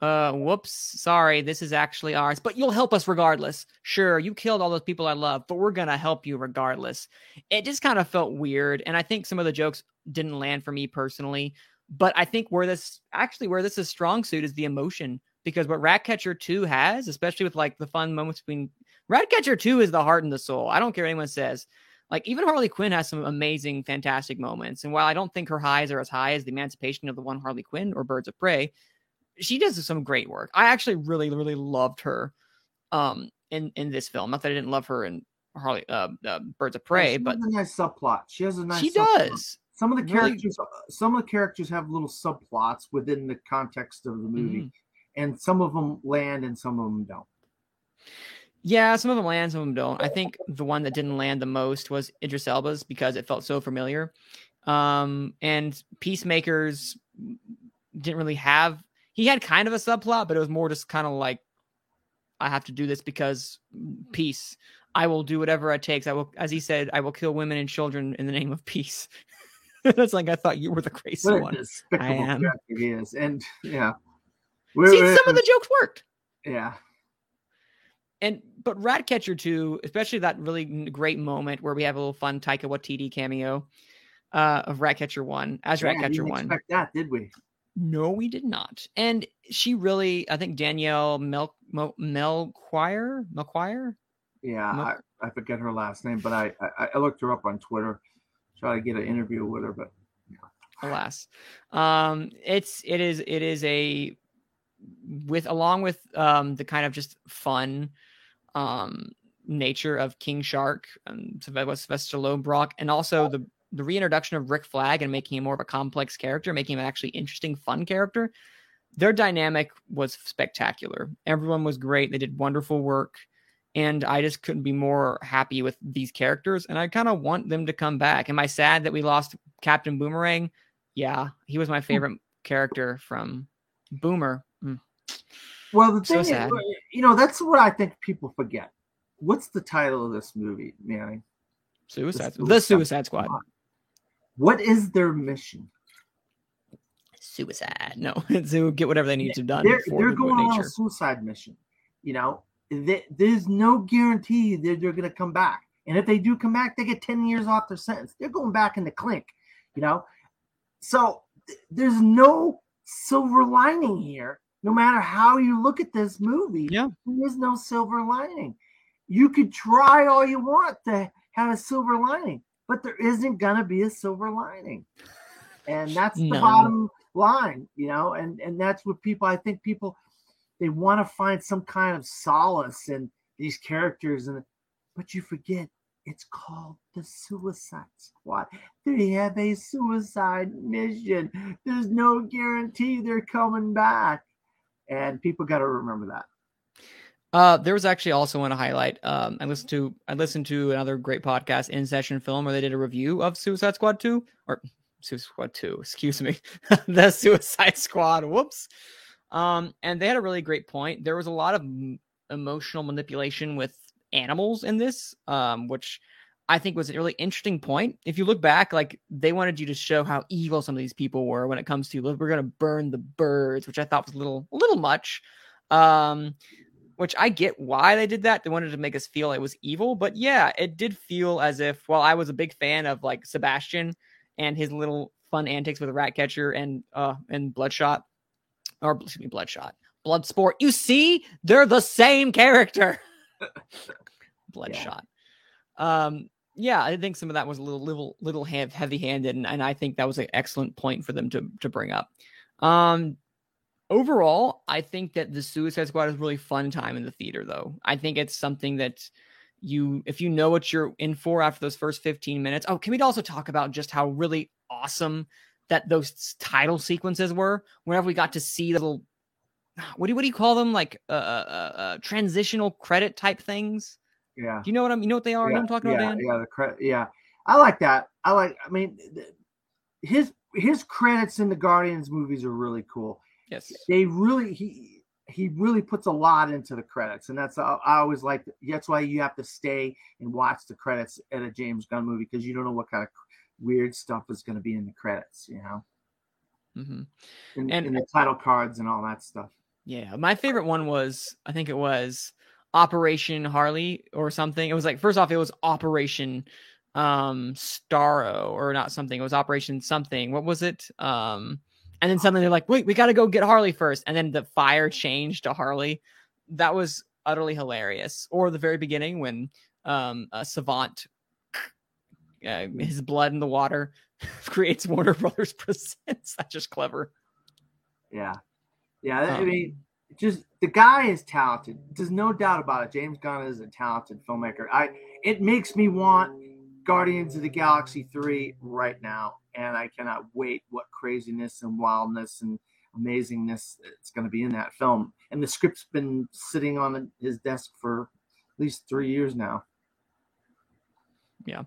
uh whoops sorry this is actually ours but you'll help us regardless sure you killed all those people i love but we're gonna help you regardless it just kind of felt weird and i think some of the jokes didn't land for me personally but i think where this actually where this is strong suit is the emotion because what ratcatcher 2 has especially with like the fun moments between Ratcatcher 2 is the heart and the soul. I don't care what anyone says. Like even Harley Quinn has some amazing, fantastic moments. And while I don't think her highs are as high as the emancipation of the one Harley Quinn or Birds of Prey, she does some great work. I actually really, really loved her um in in this film. Not that I didn't love her in Harley uh, uh Birds of Prey, she but has a nice subplot. She has a nice. she subplot. does. Some of the Really- characters, some of the characters have little subplots within the context of the movie, Mhm. and some of them land and some of them don't. Yeah, some of them land, some of them don't. I think the one that didn't land the most was Idris Elba's because it felt so familiar. Um, and Peacemakers didn't really have. He had kind of a subplot, but it was more just kind of like, I have to do this because peace. I will do whatever it takes. I will, as he said, I will kill women and children in the name of peace. That's like I thought you were the crazy What one. I am. he is, and yeah, See, We're- some of the jokes worked. yeah, and but Ratcatcher 2, especially that really great moment where we have a little fun Taika Waititi cameo uh, of Ratcatcher 1 as Yeah, Ratcatcher 1. expect that, did we? No, we did not. And she really, I think Danielle Mel Mel Melchior, Melchior, Yeah, Mo- I, I forget her last name, but I, I I looked her up on Twitter, try to get an interview with her, but alas. Um, it's it is it is a with along with um the kind of just fun um nature of King Shark and Sylvester Lobrock, and also the the reintroduction of Rick Flag and making him more of a complex character, making him an actually interesting, fun character. Their dynamic was spectacular. Everyone was great. They did wonderful work. And I just couldn't be more happy with these characters. And I kind of want them to come back. Am I sad that we lost Captain Boomerang? Yeah, he was my favorite character from Boomer. Mm. Well, the So thing is, you know, that's what I think people forget. What's the title of this movie, Manning? Suicide, The the Suicide Suicide Squad. What is their mission? Suicide. No, to get whatever they need to done. They're, they're the going on a suicide mission. You know, Th- there's no guarantee that they're going to come back. And if they do come back, they get 10 years off their sentence. They're going back in the clink, you know? So th- there's no silver lining here. No matter how you look at this movie, Yeah. there is no silver lining. You could try all you want to have a silver lining, but there isn't going to be a silver lining. And that's the No. bottom line, you know, and and that's what people I think people they want to find some kind of solace in these characters, and but you forget it's called the Suicide Squad. They have a suicide mission. There's no guarantee they're coming back, and people got to remember that. Uh, there was actually also one to highlight. Um, I listened to I listened to another great podcast, In Session Film, where they did a review of Suicide Squad Two or Suicide Squad Two. Excuse me, the Suicide Squad. Whoops. Um, and they had a really great point. There was a lot of m- emotional manipulation with animals in this, um, which I think was a really interesting point. If you look back, like they wanted you to show how evil some of these people were when it comes to we're going to burn the birds, which I thought was a little a little much. Um, which I get why they did that. They wanted to make us feel it was evil, but yeah, it did feel as if. Well, I was a big fan of like Sebastian and his little fun antics with Ratcatcher and uh and Bloodshot, or excuse me, Bloodshot, Bloodsport. You see, they're the same character. Bloodshot. Um, yeah, I think some of that was a little little little heavy handed, and, and I think that was an excellent point for them to to bring up. Um, overall, I think that the Suicide Squad is really fun time in the theater, though. I think it's something that you, if you know what you're in for after those first 15 minutes. Oh, can we also talk about just how really awesome that those title sequences were? Whenever we got to see the little, what do what do you call them? Like uh, uh, uh transitional credit type things. Yeah. Do you know what I'm? You know what they are? Yeah, you know what I'm talking yeah, about, Dan? Yeah, the cre- yeah. I like that. I like. I mean, his his credits in the Guardians movies are really cool. Yes. They really he he really puts a lot into the credits, and that's I always like. That's why you have to stay and watch the credits at a James Gunn movie because you don't know what kind of weird stuff is going to be in the credits. You know, Mm-hmm. in, And- in the title cards and all that stuff. Yeah, my favorite one was I think it was Operation Harley or something. It was like first off, it was Operation um Starro or not something. It was Operation something. What was it? Um and then suddenly they're like, wait, we gotta go get Harley first. And then the fire changed to Harley. That was utterly hilarious. Or the very beginning when um a savant uh, his blood in the water creates Warner Brothers presents. That's just clever. Yeah, yeah. I Um, mean, just the guy is talented. There's no doubt about it. James Gunn is a talented filmmaker. I it makes me want Guardians of the Galaxy three right now, and I cannot wait what craziness and wildness and amazingness it's going to be in that film. And the script's been sitting on his desk for at least three years now. Yeah.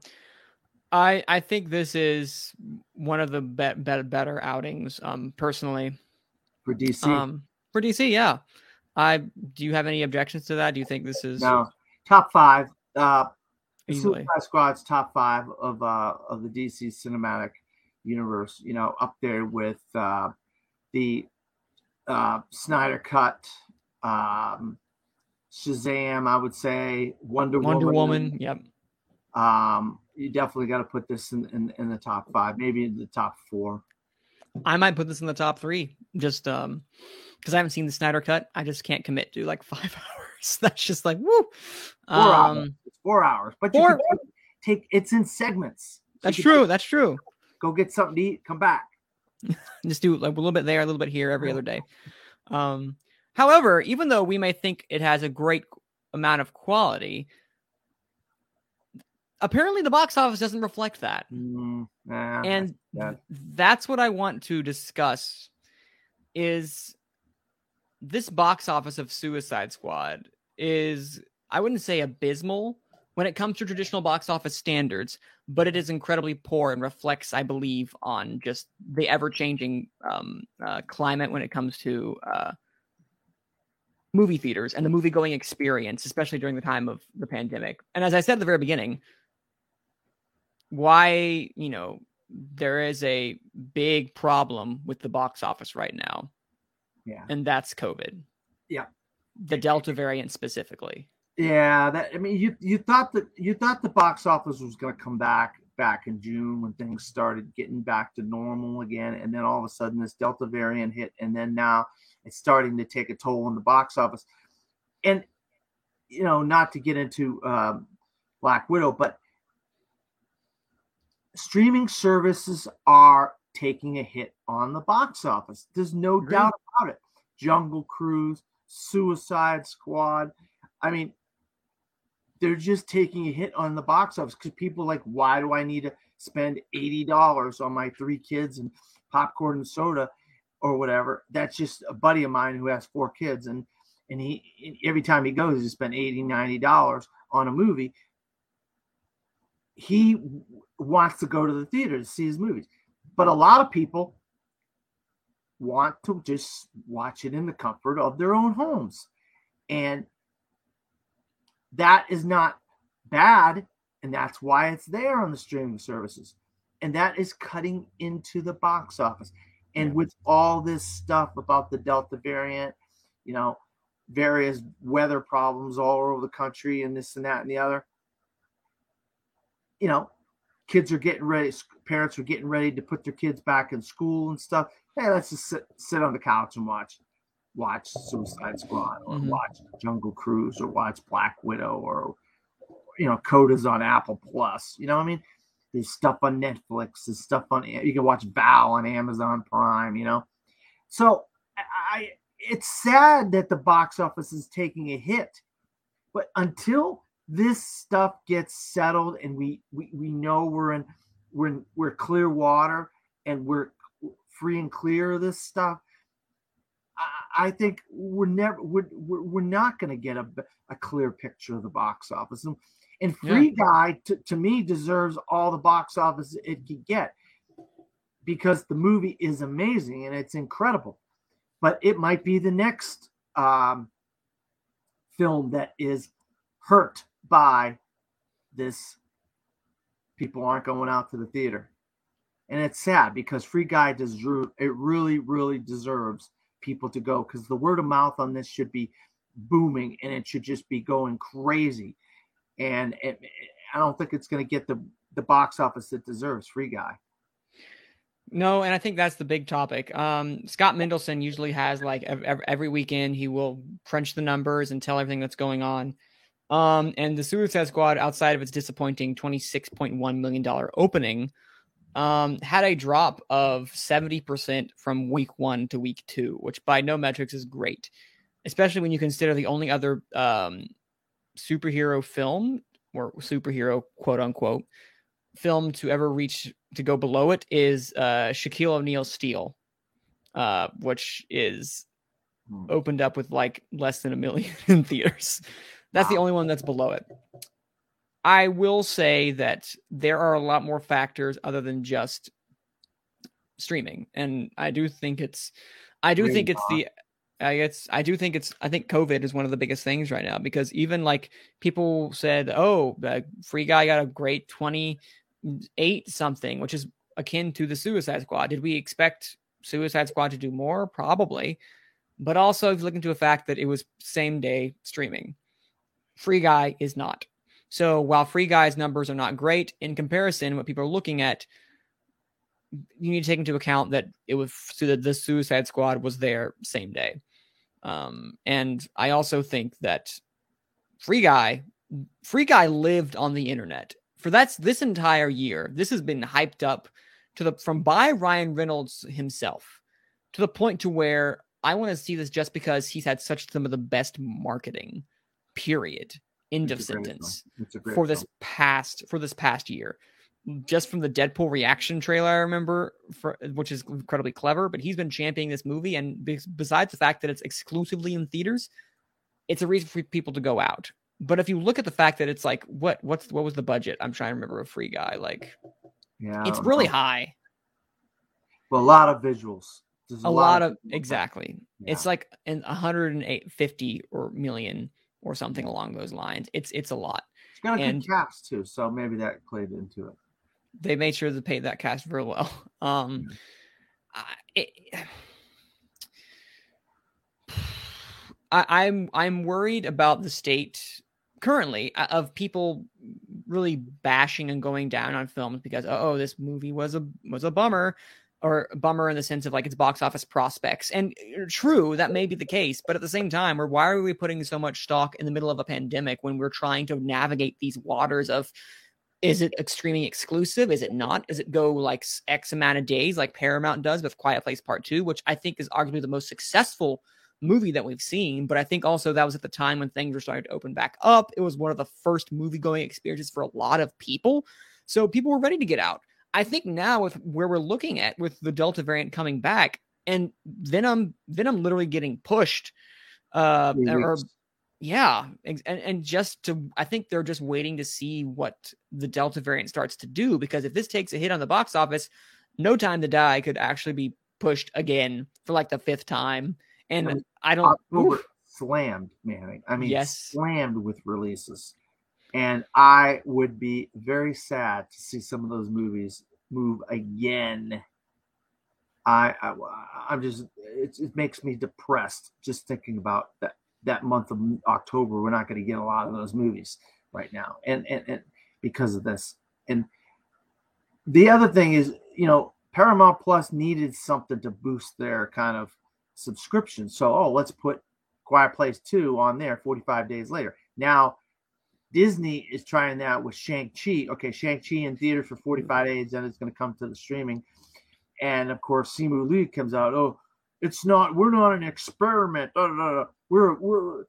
I I think this is one of the be- be- better outings, um, personally, For DC, um, for DC. Yeah, I do you have any objections to that? Do you think this is now top five. Uh, easily? Suicide Squad's top five of uh of the DC cinematic universe. You know, up there with uh, the uh, Snyder Cut, um, Shazam. I would say Wonder, Wonder Woman. Woman. Yep. Um, you definitely got to put this in, in in the top five, maybe in the top four. I might put this in the top three, just um, because I haven't seen the Snyder cut. I just can't commit to like five hours. That's just like woo. Four hours. Um, It's four hours, but you four- can take it's in segments. That's you true. That's true. Go get something to eat. Come back. just do like a little bit there, a little bit here every other day. Um, however, even though we may think it has a great amount of quality, apparently the box office doesn't reflect that. Mm, nah, and that's what I want to discuss is this box office of Suicide Squad is I wouldn't say abysmal when it comes to traditional box office standards, but it is incredibly poor and reflects, I believe, on just the ever-changing um, uh, climate when it comes to uh, movie theaters and the movie-going experience, especially during the time of the pandemic. And as I said at the very beginning, why you know there is a big problem with the box office right now, yeah. and that's COVID. Yeah. the Delta variant specifically. Yeah, that I mean, you you thought that you thought the box office was going to come back back in June when things started getting back to normal again, and then all of a sudden this Delta variant hit, and then now it's starting to take a toll on the box office. And you know, not to get into um, Black Widow, but streaming services are taking a hit on the box office. There's no Agreed. doubt about it. Jungle Cruise, Suicide Squad. I mean, they're just taking a hit on the box office because people like, why do I need to spend eighty dollars on my three kids and popcorn and soda or whatever? That's just a buddy of mine who has four kids and and he every time he goes, he spend 80 90 dollars on a movie. He wants to go to the theater to see his movies, but a lot of people want to just watch it in the comfort of their own homes. And that is not bad. And that's why it's there on the streaming services. And that is cutting into the box office. And with all this stuff about the Delta variant, you know, various weather problems all over the country and this and that and the other, you know, kids are getting ready, parents are getting ready to put their kids back in school and stuff hey, let's just sit, sit on the couch and watch watch Suicide Squad or mm-hmm. watch Jungle Cruise or watch Black Widow or you know Coda's on Apple Plus. You know what I mean? There's stuff on Netflix. There's stuff on you can watch Val on Amazon Prime. You know, so I it's sad that the box office is taking a hit, but until this stuff gets settled and we we, we know we're in we're in, we're clear water and we're free and clear of this stuff, I, I think we're never we're, we're not going to get a, a clear picture of the box office. And, and Free yeah. Guy to, to me deserves all the box office it could get because the movie is amazing and it's incredible. But it might be the next um, film that is hurt by this. People aren't going out to the theater and it's sad because Free Guy deserve it really, really deserves people to go because the word of mouth on this should be booming and it should just be going crazy. And it, I don't think it's going to get the the box office it deserves. Free Guy. No, and I think that's the big topic. Um, Scott Mendelson usually has like every, every weekend he will crunch the numbers and tell everything that's going on. Um, and the Suicide Squad, outside of its disappointing twenty six point one million dollar opening, um, had a drop of 70% from week one to week two, which by no metrics is great, especially when you consider the only other um, superhero film or superhero quote unquote film to ever reach to go below it is uh, Shaquille O'Neal Steel, uh, which is hmm. opened up with like less than a million in theaters. That's the only one that's below it. I will say that there are a lot more factors other than just streaming, and I do think it's, I do think it's the, I guess I do think it's, I think COVID is one of the biggest things right now because even like people said, oh, the Free Guy got a great twenty eight something, which is akin to the Suicide Squad. Did we expect Suicide Squad to do more? Probably, but also if you look into a fact that it was same day streaming. Free Guy is not. So while Free Guy's numbers are not great in comparison, what people are looking at, you need to take into account that it was so that the Suicide Squad was there same day. Um, and I also think that Free Guy, Free Guy lived on the internet for that's this entire year. This has been hyped up to the from by Ryan Reynolds himself to the point to where I want to see this just because he's had such some of the best marketing. Period end of sentence for this past for this past year just from the Deadpool reaction trailer, I remember, for, which is incredibly clever. But he's been championing this movie, and besides the fact that it's exclusively in theaters, it's a reason for people to go out. But if you look at the fact that it's like, what what's what was the budget? I'm trying to remember a free guy. Like, yeah, it's really high. Well, a lot of visuals. A, a, lot, lot of, of exactly. Yeah. It's like in 150 or million or something along those lines. It's it's a lot. It's got a and good cast too, so maybe that played into it. They made sure to pay that cast very well. Um, it, I, I'm I'm worried about the state currently uh, of people really bashing and going down on films because oh this movie was a was a bummer or bummer in the sense of like its box office prospects. And uh, true, that may be the case, but at the same time, or why are we putting so much stock in the middle of a pandemic when we're trying to navigate these waters of is it extremely exclusive? Is it not? Does it go like X amount of days like Paramount does with Quiet Place Part 2, which I think is arguably the most successful movie that we've seen, but I think also that was at the time when things were starting to open back up. It was one of the first movie going experiences for a lot of people. So people were ready to get out. I think now with where we're looking at with the Delta variant coming back and Venom, Venom literally getting pushed, uh, or yeah, and and just to, I think they're just waiting to see what the Delta variant starts to do because if this takes a hit on the box office, No Time to Die could actually be pushed again for like the fifth time and I, don't October slammed, man. I mean, yes. slammed with releases. And I would be very sad to see some of those movies move again. I, I I'm just it, it makes me depressed just thinking about that that month of October. We're not going to get a lot of those movies right now, and and, and because of this. And the other thing is, you know, Paramount Plus needed something to boost their kind of subscription. So, oh, let's put Quiet Place 2 on there 45 days later. Now, Disney is trying that with Shang-Chi. Okay, Shang-Chi in theaters for 45 mm-hmm. days, then it's going to come to the streaming. And of course, Simu Liu comes out, oh, it's not, we're not an experiment. Da, da, da. We're, we're,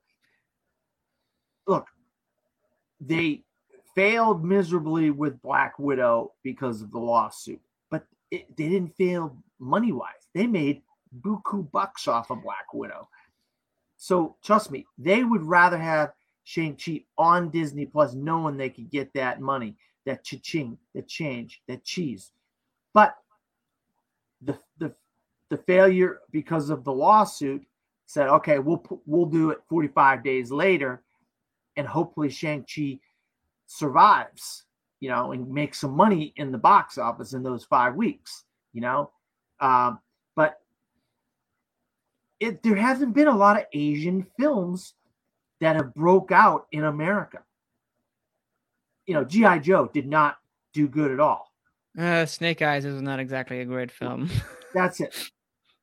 look, they failed miserably with Black Widow because of the lawsuit, but it, they didn't fail money wise. They made buku bucks off of Black Widow. So trust me, they would rather have Shang-Chi on Disney Plus knowing they could get that money, that cha-ching, that change, that cheese. But the the the failure because of the lawsuit said, okay, we'll we'll do it 45 days later, and hopefully Shang-Chi survives, you know, and makes some money in the box office in those five weeks, you know. Um, but it, there hasn't been a lot of Asian films that have broke out in America. You know, GI Joe did not do good at all. Uh, Snake Eyes is not exactly a great film. That's it.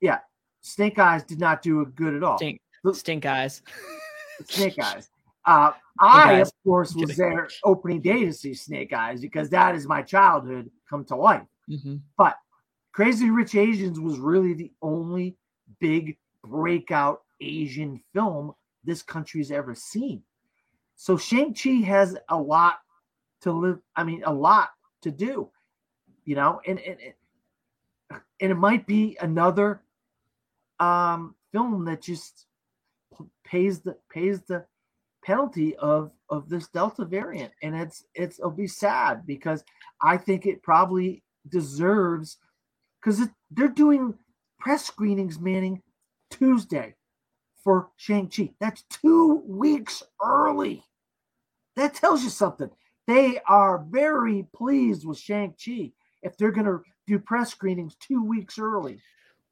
Yeah, Snake Eyes did not do good at all. Stink, stink Eyes. Snake Eyes. Uh, I, of course, was there opening day to see Snake Eyes because that is my childhood come to life. Mm-hmm. But Crazy Rich Asians was really the only big breakout Asian film this country's ever seen. So Shang-Chi has a lot to live, I mean, a lot to do, you know, and and, and it might be another um film that just pays the pays the penalty of of this delta variant and it's it's it'll be sad because i think it probably deserves because they're doing press screenings manning Tuesday for Shang-Chi. That's two weeks early. That tells you something. They are very pleased with Shang-Chi if they're going to do press screenings two weeks early.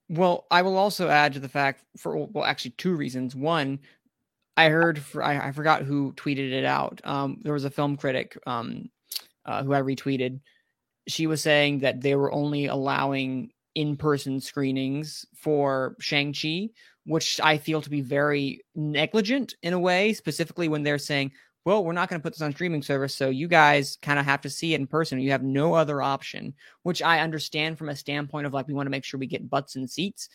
Well, I will also add to the fact for, well, actually, two reasons. One, I heard, for, I, I forgot who tweeted it out. Um, there was a film critic um, uh, who I retweeted. She was saying that they were only allowing in person screenings for Shang-Chi, which I feel to be very negligent in a way, specifically when they're saying, well, we're not going to put this on streaming service, so you guys kind of have to see it in person. You have no other option, which I understand from a standpoint of like we want to make sure we get butts and seats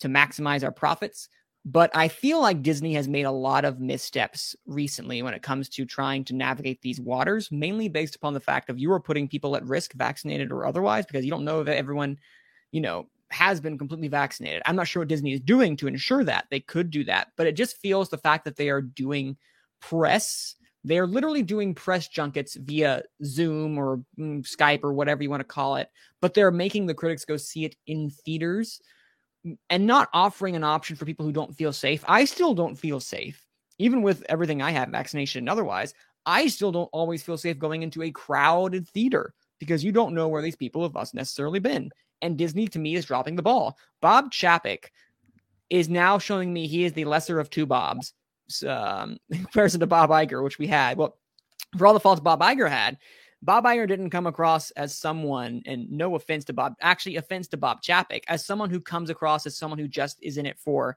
to maximize our profits. But I feel like Disney has made a lot of missteps recently when it comes to trying to navigate these waters, mainly based upon the fact of you are putting people at risk, vaccinated or otherwise, because you don't know that everyone you know, has been completely vaccinated. I'm not sure what Disney is doing to ensure that. They could do that, but it just feels the fact that they are doing press, they are literally doing press junkets via Zoom or mm, Skype or whatever you want to call it, but they're making the critics go see it in theaters and not offering an option for people who don't feel safe. I still don't feel safe, even with everything I have, vaccination and otherwise. I still don't always feel safe going into a crowded theater because you don't know where these people have us necessarily been. And Disney, to me, is dropping the ball. Bob Chapek is now showing me he is the lesser of two Bobs um, in comparison to Bob Iger, which we had. Well, for all the faults Bob Iger had, Bob Iger didn't come across as someone, and no offense to Bob, actually offense to Bob Chapek, as someone who comes across as someone who just is in it for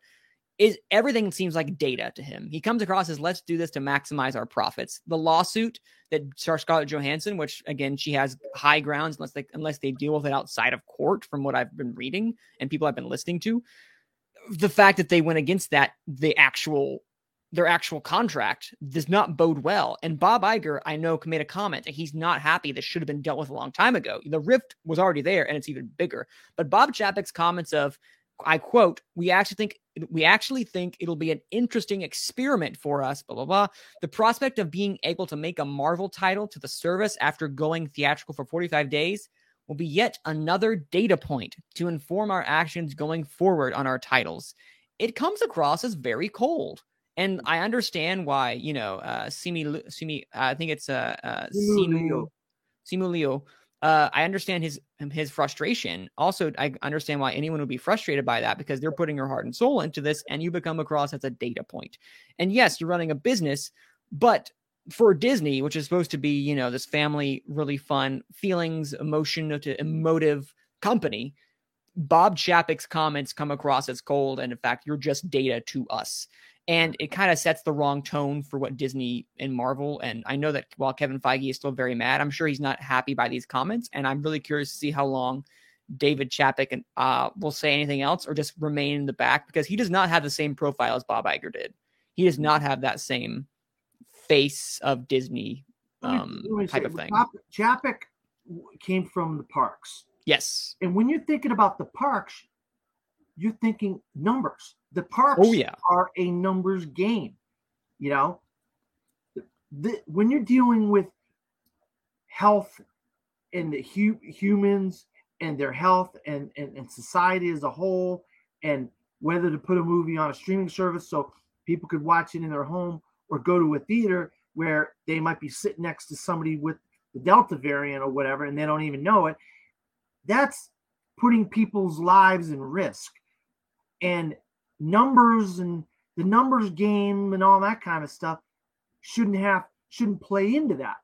is everything seems like data to him. He comes across as let's do this to maximize our profits. The lawsuit that starts Scarlett Johansson, which again she has high grounds unless they unless they deal with it outside of court, from what I've been reading and people I've been listening to. the fact that they went against that, the actual their actual contract does not bode well. And Bob Iger, I know, made a comment that he's not happy. This should have been dealt with a long time ago. The rift was already there, and it's even bigger. But Bob Chapek's comments of, I quote, "We actually think we actually think it'll be an interesting experiment for us." Blah blah blah. The prospect of being able to make a Marvel title to the service after going theatrical for 45 days will be yet another data point to inform our actions going forward on our titles. It comes across as very cold. And I understand why, you know, uh, Simi, Simi, I think it's uh, uh Simu, Simu Liu. Uh, I understand his his frustration. Also, I understand why anyone would be frustrated by that because they're putting their heart and soul into this, and you become across as a data point. And yes, you're running a business, but for Disney, which is supposed to be, you know, this family, really fun feelings, emotion emotive company, Bob Chapek's comments come across as cold, and in fact, you're just data to us and it kind of sets the wrong tone for what Disney and Marvel. And I know that while Kevin Feige is still very mad, I'm sure he's not happy by these comments, and I'm really curious to see how long David Chapek and uh, will say anything else or just remain in the back because he does not have the same profile as Bob Iger did. He does not have that same face of Disney um, type of thing. Chapek came from the parks. Yes. And when you're thinking about the parks, you're thinking numbers. The parks oh, yeah. are a numbers game. You know, the, when you're dealing with health and the hu- humans and their health and, and, and society as a whole, and whether to put a movie on a streaming service so people could watch it in their home or go to a theater where they might be sitting next to somebody with the Delta variant or whatever, and they don't even know it. That's putting people's lives in risk. And numbers and the numbers game and all that kind of stuff shouldn't have shouldn't play into that.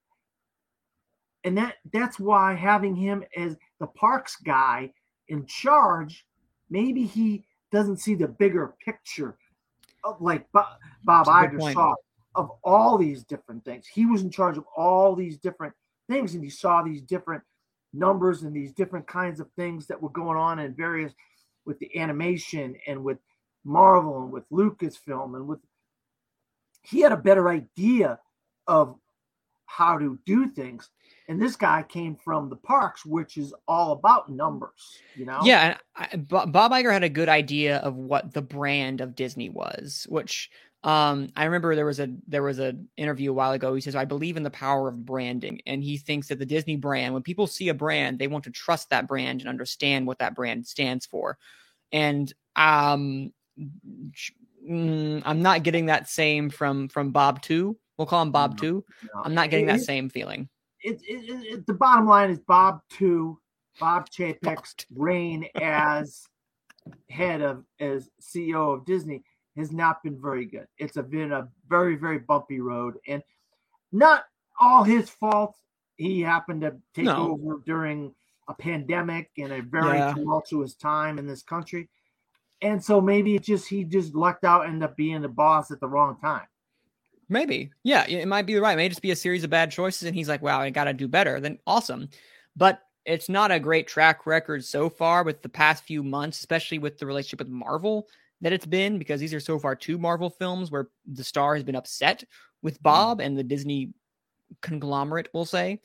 And that that's why having him as the parks guy in charge, maybe he doesn't see the bigger picture of like Bob, Bob Iger saw of all these different things. He was in charge of all these different things and he saw these different numbers and these different kinds of things that were going on in various with the animation and with Marvel and with Lucasfilm and with he had a better idea of how to do things. And this guy came from the parks, which is all about numbers, you know? Yeah. I, Bob Iger had a good idea of what the brand of Disney was, which um, I remember there was a there was an interview a while ago. He says, "I believe in the power of branding," and he thinks that the Disney brand, when people see a brand, they want to trust that brand and understand what that brand stands for. And um, mm, I'm not getting that same from from Bob Two. We'll call him Bob no, Two. No. I'm not getting that same feeling. It, it, it, the bottom line is Bob Two, Bob Chapek's reign as head of as CEO of Disney has not been very good. It's a, been a very very bumpy road, and not all his fault. He happened to take no. over during a pandemic and a very yeah. tumultuous time in this country. And so maybe it just he just lucked out, and ended up being the boss at the wrong time. Maybe. Yeah, it might be right. It may just be a series of bad choices. And he's like, wow, I got to do better. Then awesome. But it's not a great track record so far with the past few months, especially with the relationship with Marvel that it's been, because these are so far two Marvel films where the star has been upset with hmm. Bob and the Disney conglomerate, we'll say.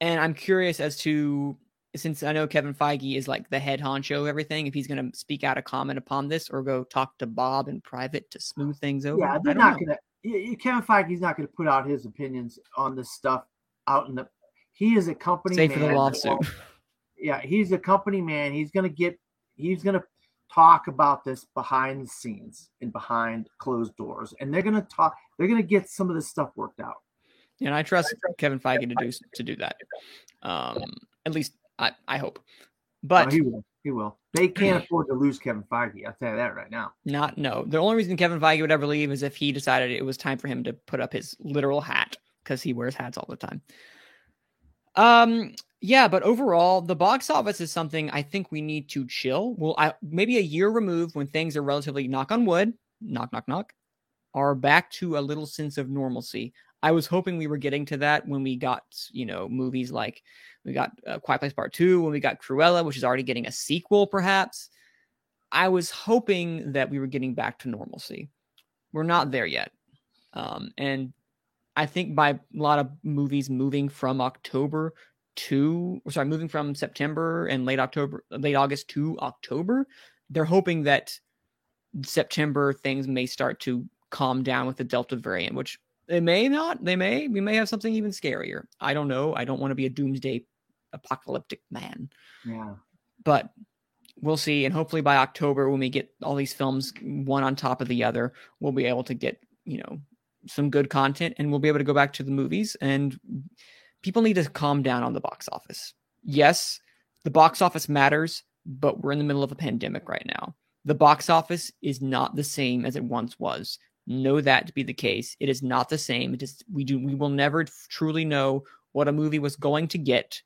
And I'm curious as to since I know Kevin Feige is like the head honcho of everything, if he's going to speak out a comment upon this or go talk to Bob in private to smooth things over. Yeah, they're not going to. Kevin Feige's not going to put out his opinions on this stuff out in the. He is a company. Safe for the lawsuit. Yeah, he's a company man. He's going to get. He's going to talk about this behind the scenes and behind closed doors, and they're going to talk. They're going to get some of this stuff worked out. And I trust Kevin Feige to do to do that. Um, at least I, I hope. But oh, he will. He will. They can't afford to lose Kevin Feige. I'll tell you that right now. Not no. The only reason Kevin Feige would ever leave is if he decided it was time for him to put up his literal hat because he wears hats all the time. Um. Yeah, but overall, the box office is something I think we need to chill. Well, I maybe a year removed when things are relatively knock on wood, knock knock knock, are back to a little sense of normalcy. I was hoping we were getting to that when we got, you know, movies like we got uh, Quiet Place Part Two, when we got Cruella, which is already getting a sequel, perhaps. I was hoping that we were getting back to normalcy. We're not there yet. Um, and I think by a lot of movies moving from October to, or sorry, moving from September and late October, late August to October, they're hoping that September things may start to calm down with the Delta variant, which they may not. They may. We may have something even scarier. I don't know. I don't want to be a doomsday apocalyptic man. Yeah. But we'll see. And hopefully by October, when we get all these films one on top of the other, we'll be able to get, you know, some good content and we'll be able to go back to the movies. And people need to calm down on the box office. Yes, the box office matters, but we're in the middle of a pandemic right now. The box office is not the same as it once was. Know that to be the case. It is not the same. It is we do we will never truly know what a movie was going to get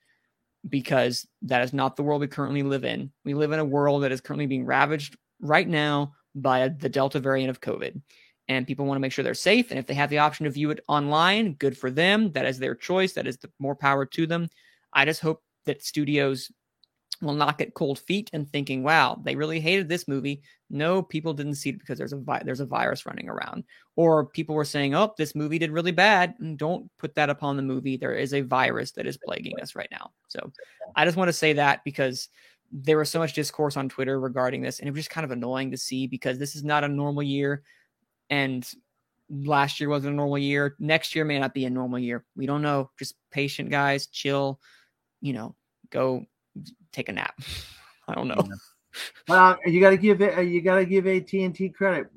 because that is not the world we currently live in. We live in a world that is currently being ravaged right now by the Delta variant of COVID. And people want to make sure they're safe. And if they have the option to view it online, good for them. That is their choice. That is the more power to them. I just hope that studios will not get cold feet and thinking, "Wow, they really hated this movie." No, people didn't see it because there's a vi- there's a virus running around, or people were saying, "Oh, this movie did really bad." And don't put that upon the movie. There is a virus that is plaguing us right now. So, I just want to say that because there was so much discourse on Twitter regarding this, and it was just kind of annoying to see because this is not a normal year, and last year wasn't a normal year. Next year may not be a normal year. We don't know. Just patient, guys. Chill. You know, go take a nap. I don't know. Well, you got to give it. You got to give AT and T credit,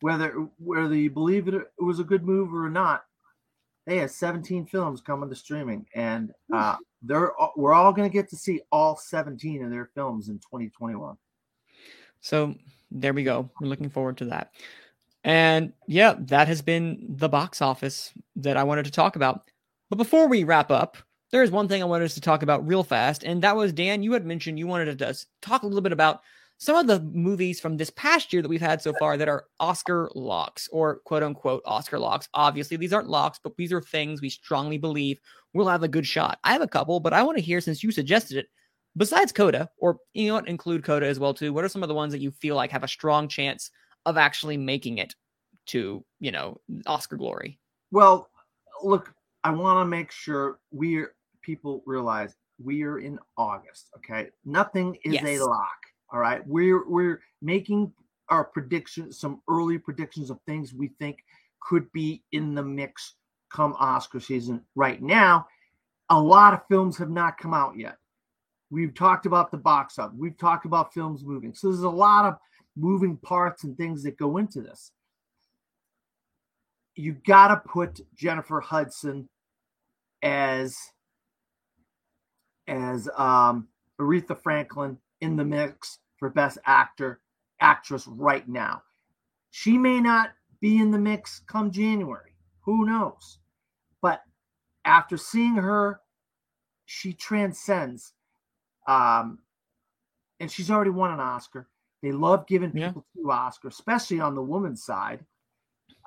whether whether you believe it, it was a good move or not. They have 17 films coming to streaming, and uh, they're we're all going to get to see all 17 of their films in 2021. So there we go. We're looking forward to that. And yeah, that has been the box office that I wanted to talk about. But before we wrap up, there is one thing I wanted us to talk about real fast, and that was Dan. You had mentioned you wanted to talk a little bit about some of the movies from this past year that we've had so far that are Oscar locks or quote unquote Oscar locks. Obviously, these aren't locks, but these are things we strongly believe will have a good shot. I have a couple, but I want to hear since you suggested it. Besides Coda, or you know include Coda as well too. What are some of the ones that you feel like have a strong chance of actually making it to you know Oscar glory? Well, look, I want to make sure we're people realize we are in August. Okay, nothing is Yes. a lock. All right, we're we're making our predictions, some early predictions of things we think could be in the mix come Oscar season. Right now, a lot of films have not come out yet. We've talked about the box up. We've talked about films moving. So there's a lot of moving parts and things that go into this. You got to put Jennifer Hudson as as um, Aretha Franklin in the mix for Best Actor Actress right now. She may not be in the mix come January. Who knows? But after seeing her, she transcends. Um, and she's already won an Oscar. They love giving Yeah. people two Oscars, especially on the woman's side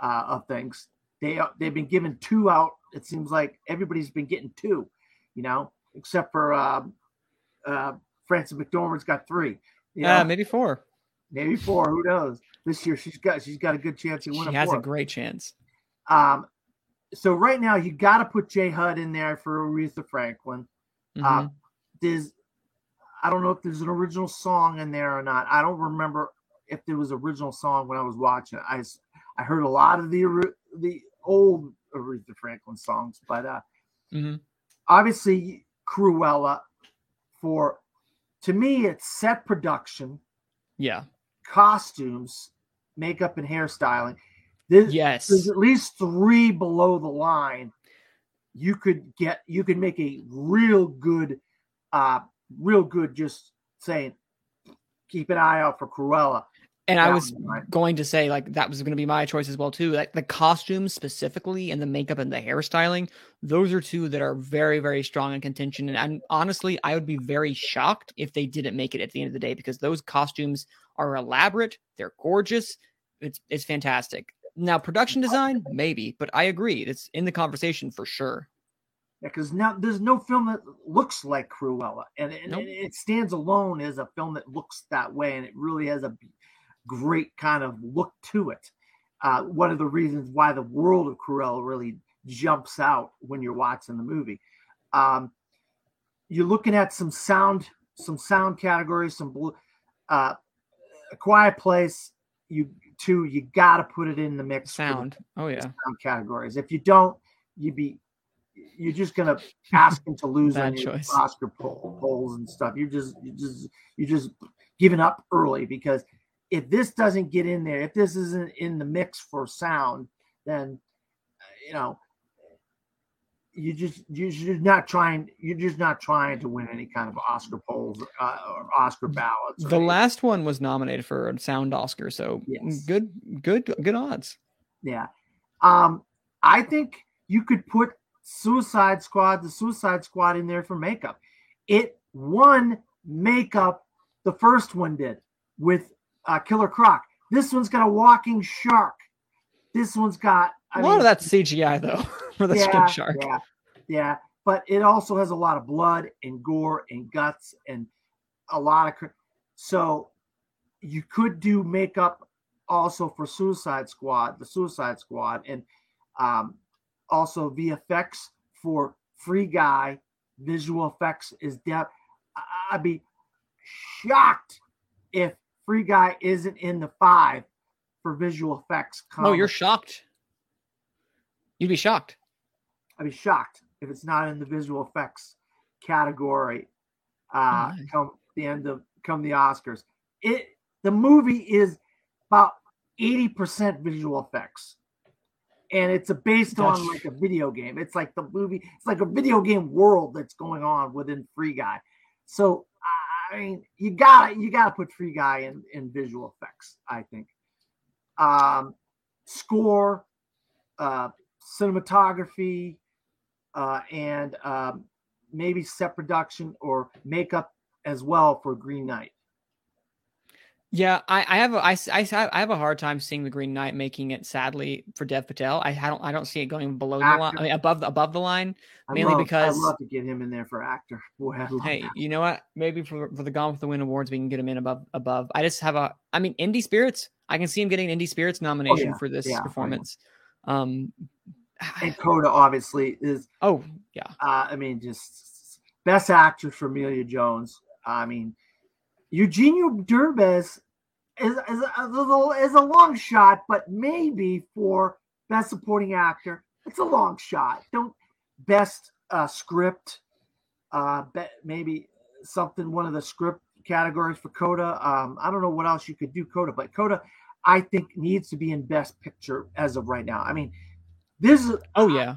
uh, of things. They they've been given two out. It seems like everybody's been getting two, you know, except for um, uh, Frances McDormand's got three. You Yeah, know, maybe four. maybe four. Who knows? This year she's got she's got a good chance of She winning. has a great chance. Um, so right now you got to put Jay Hud in there for Aretha Franklin. Mhm. Um, there's, I don't know if there's an original song in there or not. I don't remember if there was original song when I was watching. I I heard a lot of the the old Aretha Franklin songs, but uh, Mhm. obviously Cruella for to me it's set production, yeah. costumes, makeup, and hairstyling. There's, Yes. there's at least three below the line you could get you could make a real good uh real good just saying keep an eye out for Cruella. And I was going to say like that was going to be my choice as well too. Like the costumes specifically and the makeup and the hairstyling, those are two that are very very strong in contention. And I'm, honestly, I would be very shocked if they didn't make it at the end of the day because those costumes are elaborate, they're gorgeous, it's it's fantastic. Now production design maybe, but I agree, it's in the conversation for sure. Because now there's no film that looks like Cruella, and, and Nope. it, stands alone as a film that looks that way, and it really has a great kind of look to it. Uh, one of the reasons why the world of Cruella really jumps out when you're watching the movie. Um, you're looking at some sound, some sound categories, some blue, uh, a quiet place. You two, you got to put it in the mix. Sound. Oh yeah. sound categories. If you don't, you'd be you're just gonna ask him to lose on Bad your. Oscar poll, polls and stuff. You're just you just you're just giving up early because if this doesn't get in there, if this isn't in the mix for sound, then you know you just you're just not trying you're just not trying to win any kind of Oscar polls uh, or Oscar ballots. or The anything. last one was nominated for a sound Oscar, so Yes. good, good, good odds. Yeah. Um, I think you could put Suicide Squad, the Suicide Squad in there for makeup. It won makeup, the first one did with uh, Killer Croc. This one's got a walking shark. This one's got I a lot mean, of that CGI though for the yeah, skin shark. Yeah, yeah, but it also has a lot of blood and gore and guts and a lot of. cr- So you could do makeup also for Suicide Squad, the Suicide Squad, and um, also VFX for Free Guy. Visual effects is depth. I'd be shocked if Free Guy isn't in the five for visual effects. Oh, you're shocked. You'd be shocked. I'd be shocked if it's not in the visual effects category. Uh, Oh, come the end of come the Oscars. It the movie is about eighty percent visual effects, and it's a, based on like a video game. It's like the movie. It's like a video game world that's going on within Free Guy. So I mean, you got you got to put Free Guy in in visual effects. I think. Um, score, uh, cinematography, uh, and um, maybe set production or makeup as well for Green Knight. Yeah, I, I have a I, I I have a hard time seeing the Green Knight making it. Sadly, for Dev Patel, I, I don't I don't see it going below the line. I mean, above the above the line. I Mainly love, because- I love to get him in there for actor. Boy, Hey, that. you know what? Maybe for for the Gone with the Wind awards, we can get him in above above. I just have a. I mean, Indie Spirits. I can see him getting an Indie Spirits nomination yeah, for this oh, yeah. performance. Um. and Coda obviously is. Oh yeah. Uh, I mean, just best actress for Emilia Jones. I mean, Eugenio Derbez is is is a long shot, but maybe for best supporting actor, it's a long shot. Don't best uh, script. Uh, be, maybe something one of the script categories for Coda. Um, I don't know what else you could do Coda, but Coda, I think needs to be in Best Picture as of right now. I mean, this is Oh yeah.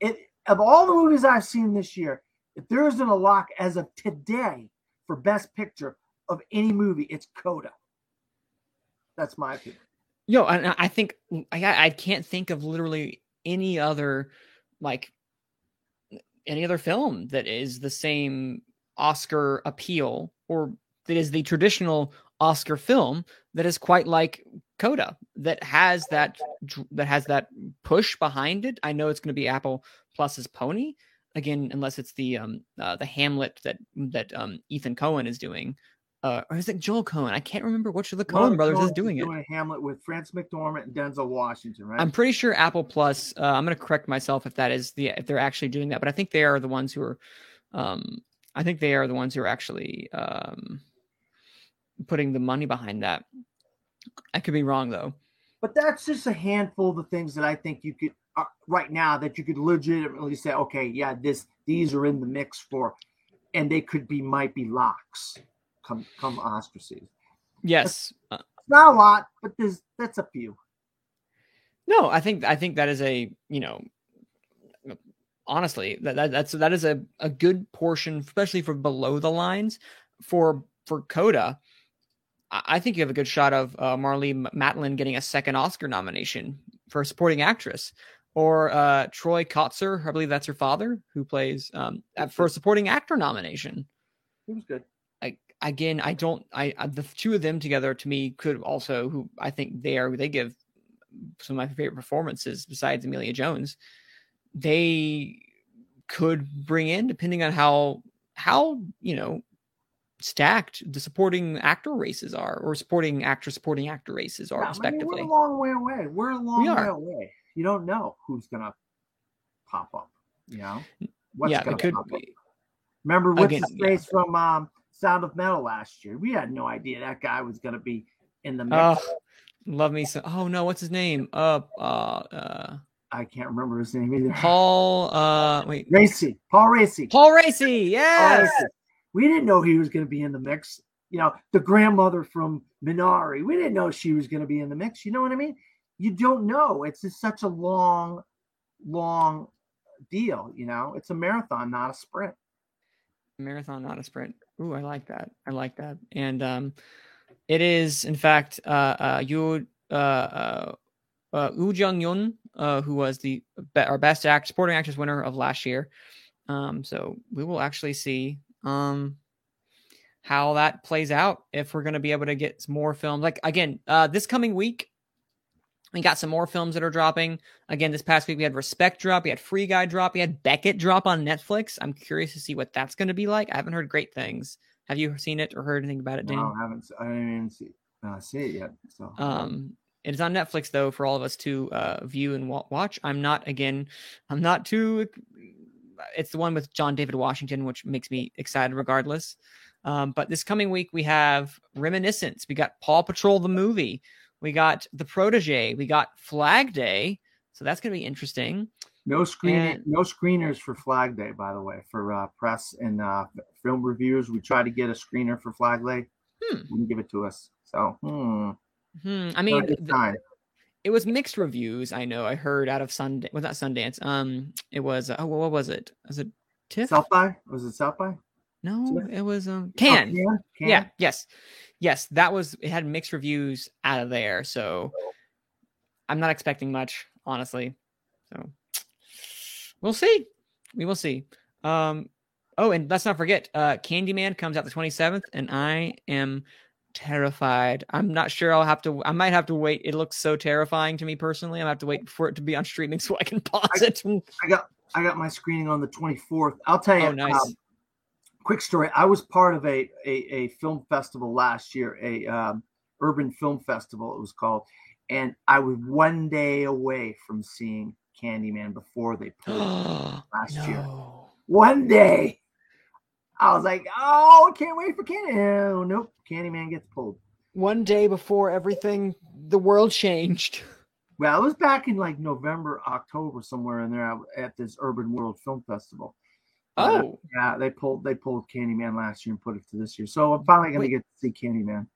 it of all the movies I've seen this year, if there isn't a lock as of today for Best Picture of any movie, it's Coda. That's my opinion. Yo, and I- I think I I can't think of literally any other like any other film that is the same Oscar appeal or that is the traditional Oscar film that is quite like Coda that has that that has that push behind it. I know it's going to be Apple Plus's Pony again, unless it's the um uh, the Hamlet that that um Ethan Coen is doing. Uh, or is it Joel Coen? I can't remember which of the Coen brothers is doing it. Doing Hamlet with Frances McDormand and Denzel Washington, right? I'm pretty sure Apple Plus. Uh, I'm going to correct myself if that is the if they're actually doing that, but I think they are the ones who are. Um, I think they are the ones who are actually um, putting the money behind that. I could be wrong though. but that's just a handful of the things that I think you could uh, right now that you could legitimately say, okay, yeah, this these are in the mix for, and they could be might be locks come come Oscar. Yes. Not a lot, but there's that's a few. no, I think I think that is a you know. Honestly, that, that that's that is a, a good portion, especially for below the lines. For for Coda, I think you have a good shot of uh, Marlee Matlin getting a second Oscar nomination for supporting actress, or uh, Troy Kotsur, I believe that's her father, who plays um, at- for a supporting actor nomination. It was good. Again, I don't. I, I the two of them together to me could also who I think they are. They give some of my favorite performances besides Emilia Jones. They could bring in, depending on how how you know stacked the supporting actor races are, or supporting actor supporting actor races are, Yeah, I mean, respectively. we're a long way away. We're a long way away. You don't know who's gonna pop up. You know, what's yeah, gonna pop up. be. Remember what's Again, his face from um, Sound of Metal last year? We had no idea that guy was gonna be in the mix. Oh, love me some. Oh no, what's his name? Uh, uh, uh I can't remember his name either. Paul. Uh, wait, Raci, Paul Raci. Paul Raci. Paul Yes. Raci. We didn't know he was going to be in the mix. You know, the grandmother from Minari. We didn't know she was going to be in the mix. You know what I mean? You don't know. It's just such a long, long deal. You know, it's a marathon, not a sprint. Marathon, not a sprint. Ooh, I like that. I like that. And um, it is in fact uh uh you uh uh. Uh, Jung Yun, uh, who was the be- our best act supporting actress winner of last year. Um, so we will actually see um how that plays out if we're going to be able to get some more films. Like again, uh, this coming week, we got some more films that are dropping. Again, this past week we had Respect drop, we had Free Guy drop, we had Beckett drop on Netflix. I'm curious to see what that's going to be like. I haven't heard great things. Have you seen it or heard anything about it, Dan? No, I haven't. I didn't even see, uh, see it yet. So Um, it is on Netflix though for all of us to uh, view and watch. I'm not again. I'm not too. It's the one with John David Washington, which makes me excited regardless. Um, but this coming week we have Reminiscence. We got Paw Patrol the movie. We got The Protege. We got Flag Day. So that's going to be interesting. no screening, and- no screeners for Flag Day, by the way, for uh, press and uh, film reviews. We tried to get a screener for Flag Day. Hmm. Wouldn't give it to us. So, hmm. Hmm. I mean, a good th- sign. it was mixed reviews. I know. I heard out of Sundance. Was not Sundance. Um, it was. Oh, what was it? Was it TIFF? South by? Was it South by? no, it was um Oh, Cannes. Cannes? Cannes? Yeah, yes. Yes, that was it had mixed reviews out of there. So I'm not expecting much, honestly. So we'll see. We will see. Um oh, and let's not forget, uh Candyman comes out the 27th, and I am terrified. I'm not sure I'll have to I might have to wait. It looks so terrifying to me personally. I'm have to wait for it to be on streaming so I can pause I- it. I got I got my screening on the 24th. I'll tell you. Oh, nice. um, quick story. I was part of a a, a film festival last year, a um, urban film festival. It was called, and I was one day away from seeing Candyman before they pulled it last year. One day, I was like, "Oh, can't wait for Candy." Oh, nope, Candyman gets pulled. One day before everything the world changed. Well, it was back in like November, October, somewhere in there at this Urban World Film Festival. Uh, Oh. Yeah, they pulled they pulled Candyman last year and put it to this year. So I'm finally gonna Wait. get to see Candyman.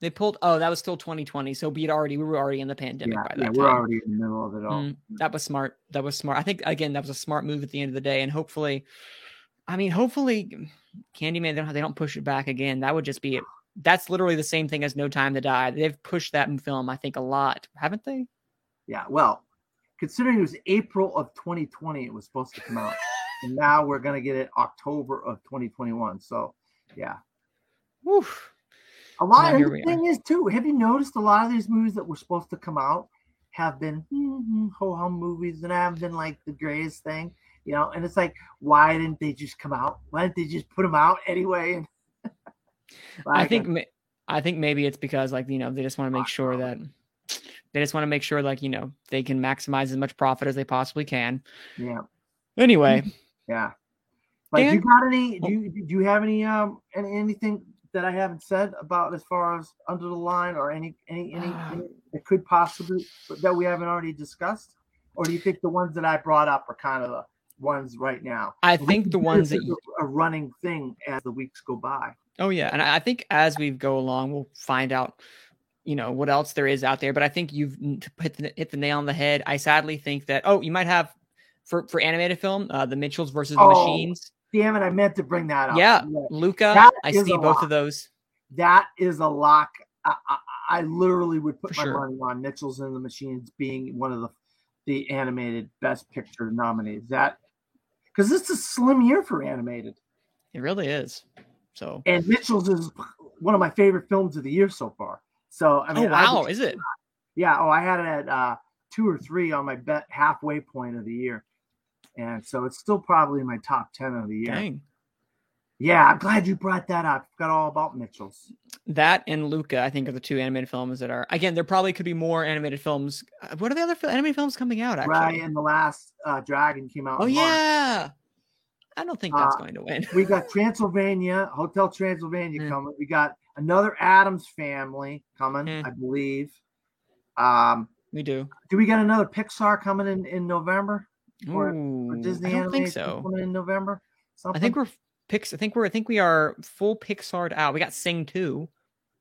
They pulled. Oh, that was still 2020. So be it already. We were already in the pandemic Yeah, by yeah, that we're already in the middle of it all. Mm, that was smart. That was smart. I think again that was a smart move at the end of the day, and hopefully, I mean, hopefully, Candyman they don't, they don't push it back again. That would just be it. That's literally the same thing as No Time to Die. They've pushed that film, I think, a lot, haven't they? Yeah, well, considering it was April of 2020, it was supposed to come out, and now we're gonna get it October of 2021. So, yeah, Woof. a lot. And the thing is, too, have you noticed a lot of these movies that were supposed to come out have been mm ho hum movies and haven't been like the greatest thing, you know? And it's like, why didn't they just come out? Why didn't they just put them out anyway? And I think. I think maybe it's because like you know they just want to make sure that they just want to make sure like you know they can maximize as much profit as they possibly can. yeah, Anyway, yeah. Like, Dan? you got any? Do you do you have any um any, anything that I haven't said about as far as under the line or any any any, any that could possibly that we haven't already discussed, or do you think the ones that I brought up are kind of the ones right now? I We think the ones that you, a, running thing as the weeks go by. Oh yeah, and I I think as we go along, we'll find out, you know, what else there is out there. But I think you've hit the, hit the nail on the head. I sadly think that oh, you might have for for animated film, uh, the Mitchells versus the Oh, Machines. Damn it! I meant to bring that up. Yeah, Luca. That I see both lot. of those. that is a lock. I, I, I literally would put For my sure. money on Mitchell's and the Machines being one of the the animated Best Picture nominees. That because it's a slim year for animated, It really is. So. and Mitchell's is one of my favorite films of the year so far. So I Oh mean, I wow, is it? yeah. Oh, I had it at uh, two or three on my bet halfway point of the year. And so it's still probably in my top ten of the year. Dang. Yeah, I'm glad you brought that up. Forgot all about Mitchell's. That and Luca, I think, are the two animated films that are. Again, there probably could be more animated films. Uh, What are the other animated films coming out? Actually, Right, and the last uh, Dragon came out. oh in March. yeah. I don't think that's Uh, going to win. we got Transylvania, Hotel Transylvania Hmm. coming. We got another Addams Family coming, Hmm. I believe. Um, We do. do we got another Pixar coming in in November? Or- Disney I don't think so. in November? Something? I think we're Pix. I think we're. I think we are full Pixar out. We got Sing two.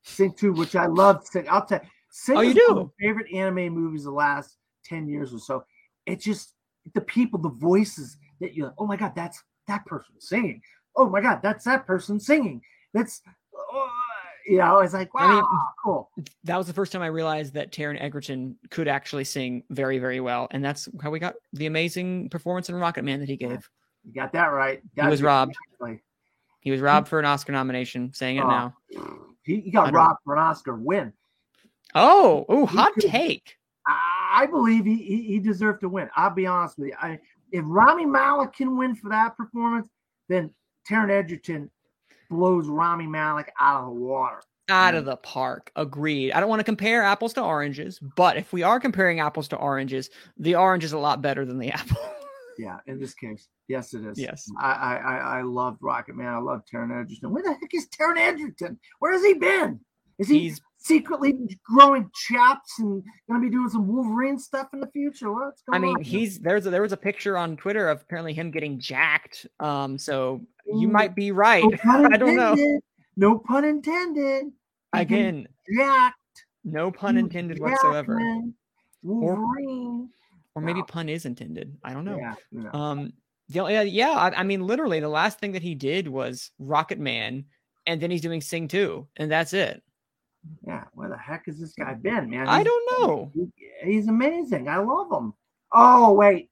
Sing 2, which I love. Sing. I'll tell you. Sing Oh, you is one of do? my favorite anime movies the last 10 years or so. It's just the people, the voices that you're like, oh my God, that's that person singing. Oh my God, that's that person singing. That's, oh, you know, it's like, wow, I mean, cool. That was the first time I realized that Taron Egerton could actually sing very, very well, and that's how we got the amazing performance in Rocketman that he gave. You got that right. He was robbed. exactly- He was robbed for an Oscar nomination. Saying it Oh, now. He, he got robbed for an Oscar win. Oh, oh, hot could- take. I, believe he, he he deserved to win. I'll be honest with you. I, if Rami Malek can win for that performance, then Taron Egerton blows Rami Malek out of the water. Out of the park. Agreed. I don't want to compare apples to oranges, but if we are comparing apples to oranges, the orange is a lot better than the apple. Yeah, in this case, yes, it is. Yes. I I I, I loved Rocketman. I love Taron Egerton. Where the heck is Taron Egerton? Where has he been? Is he He's secretly growing chaps and going to be doing some Wolverine stuff in the future? What's I going mean, on? he's there's a, there was a picture on Twitter of apparently him getting jacked. Um, so you Ooh. might be right. No I don't know. No pun intended. He can Again, Jack. no pun intended whatsoever. Jackman, Wolverine. Or maybe Wow. pun is intended. I don't know. Yeah, no. Um, the, yeah, yeah. I, I mean, literally, the last thing that he did was Rocketman, and then he's doing Sing 2, and that's it. Yeah. Where the heck has this guy been, man? I don't know. he- he's amazing. I love him. Oh wait.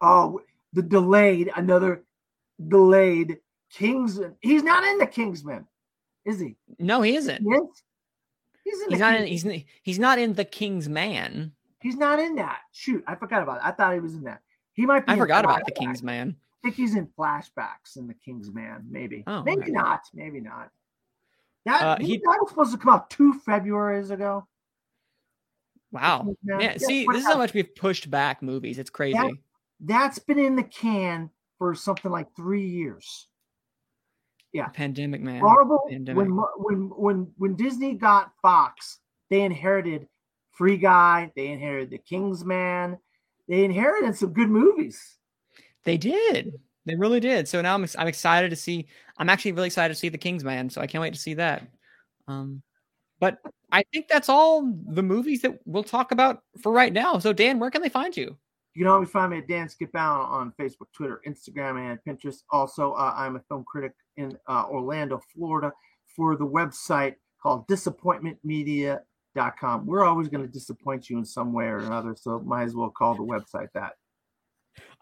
Oh, the delayed. Another delayed Kingsman. He's not in the Kingsman, is he? No, he isn't. He is? He's in. He's not in. He's he's not in the King's Man. He's not in that. Shoot, I forgot about it. I thought he was in that. He might be. I forgot about the. King's Man. I think he's in flashbacks in the King's Man. Maybe. Oh, maybe okay. not. Maybe not. That, Uh, he, that was supposed to come out two Februarys ago. Wow. Yeah, Yeah. yeah, See, this is how much we've pushed back movies. It's crazy. Yeah. That's been in the can for something like three years. The pandemic, man. Marvel, pandemic. when when when when Disney got Fox, they inherited Free Guy, they inherited The King's Man, they inherited some good movies. They did. They really did. So now I'm I'm excited to see. I'm actually really excited to see the King's Man. So I can't wait to see that. Um, but I think that's all the movies that we'll talk about for right now. So Dan, where can they find you? You can always find me at Dan Skip Out on Facebook, Twitter, Instagram, and Pinterest. Also, uh, I'm a film critic in uh, Orlando, Florida, for the website called disappointmentmedia.com. We're always going to disappoint you in some way or another, so might as well call the website that.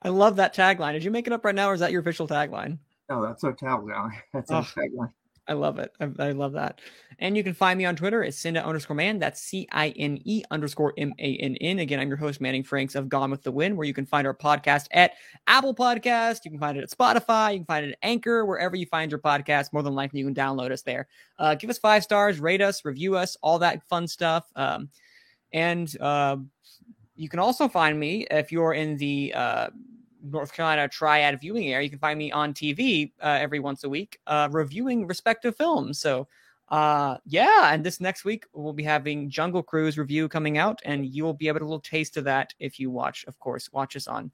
I love that tagline. Did you make it up right now, or is that your official tagline? Oh, that's our tagline. That's our Oh. tagline. I love it. I, I love that. And you can find me on Twitter at Cinda underscore man. That's C I N E underscore M A N N. Again, I'm your host, Manning Franks of Gone with the Wind, where you can find our podcast at Apple Podcast. You can find it at Spotify. You can find it at Anchor, wherever you find your podcast. More than likely, you can download us there. Uh, give us five stars, rate us, review us, all that fun stuff. Um, and uh, you can also find me if you're in the uh, North Carolina Triad viewing area. You can find me on TV uh, every once a week, uh, reviewing respective films. So, uh, yeah, and this next week we'll be having Jungle Cruise review coming out, and you will be able to little taste of that if you watch, of course, watch us on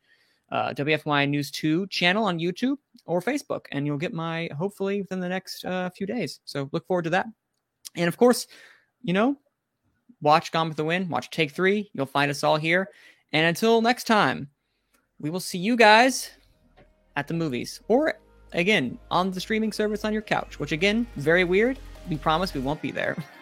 uh, WFMY News 2 channel on YouTube or Facebook, and you'll get my hopefully within the next uh, few days. So, look forward to that. And of course, you know, watch Gone with the Wind, watch Take Three. You'll find us all here. And until next time, we will see you guys at the movies or again on the streaming service on your couch, which again, very weird. We promise we won't be there.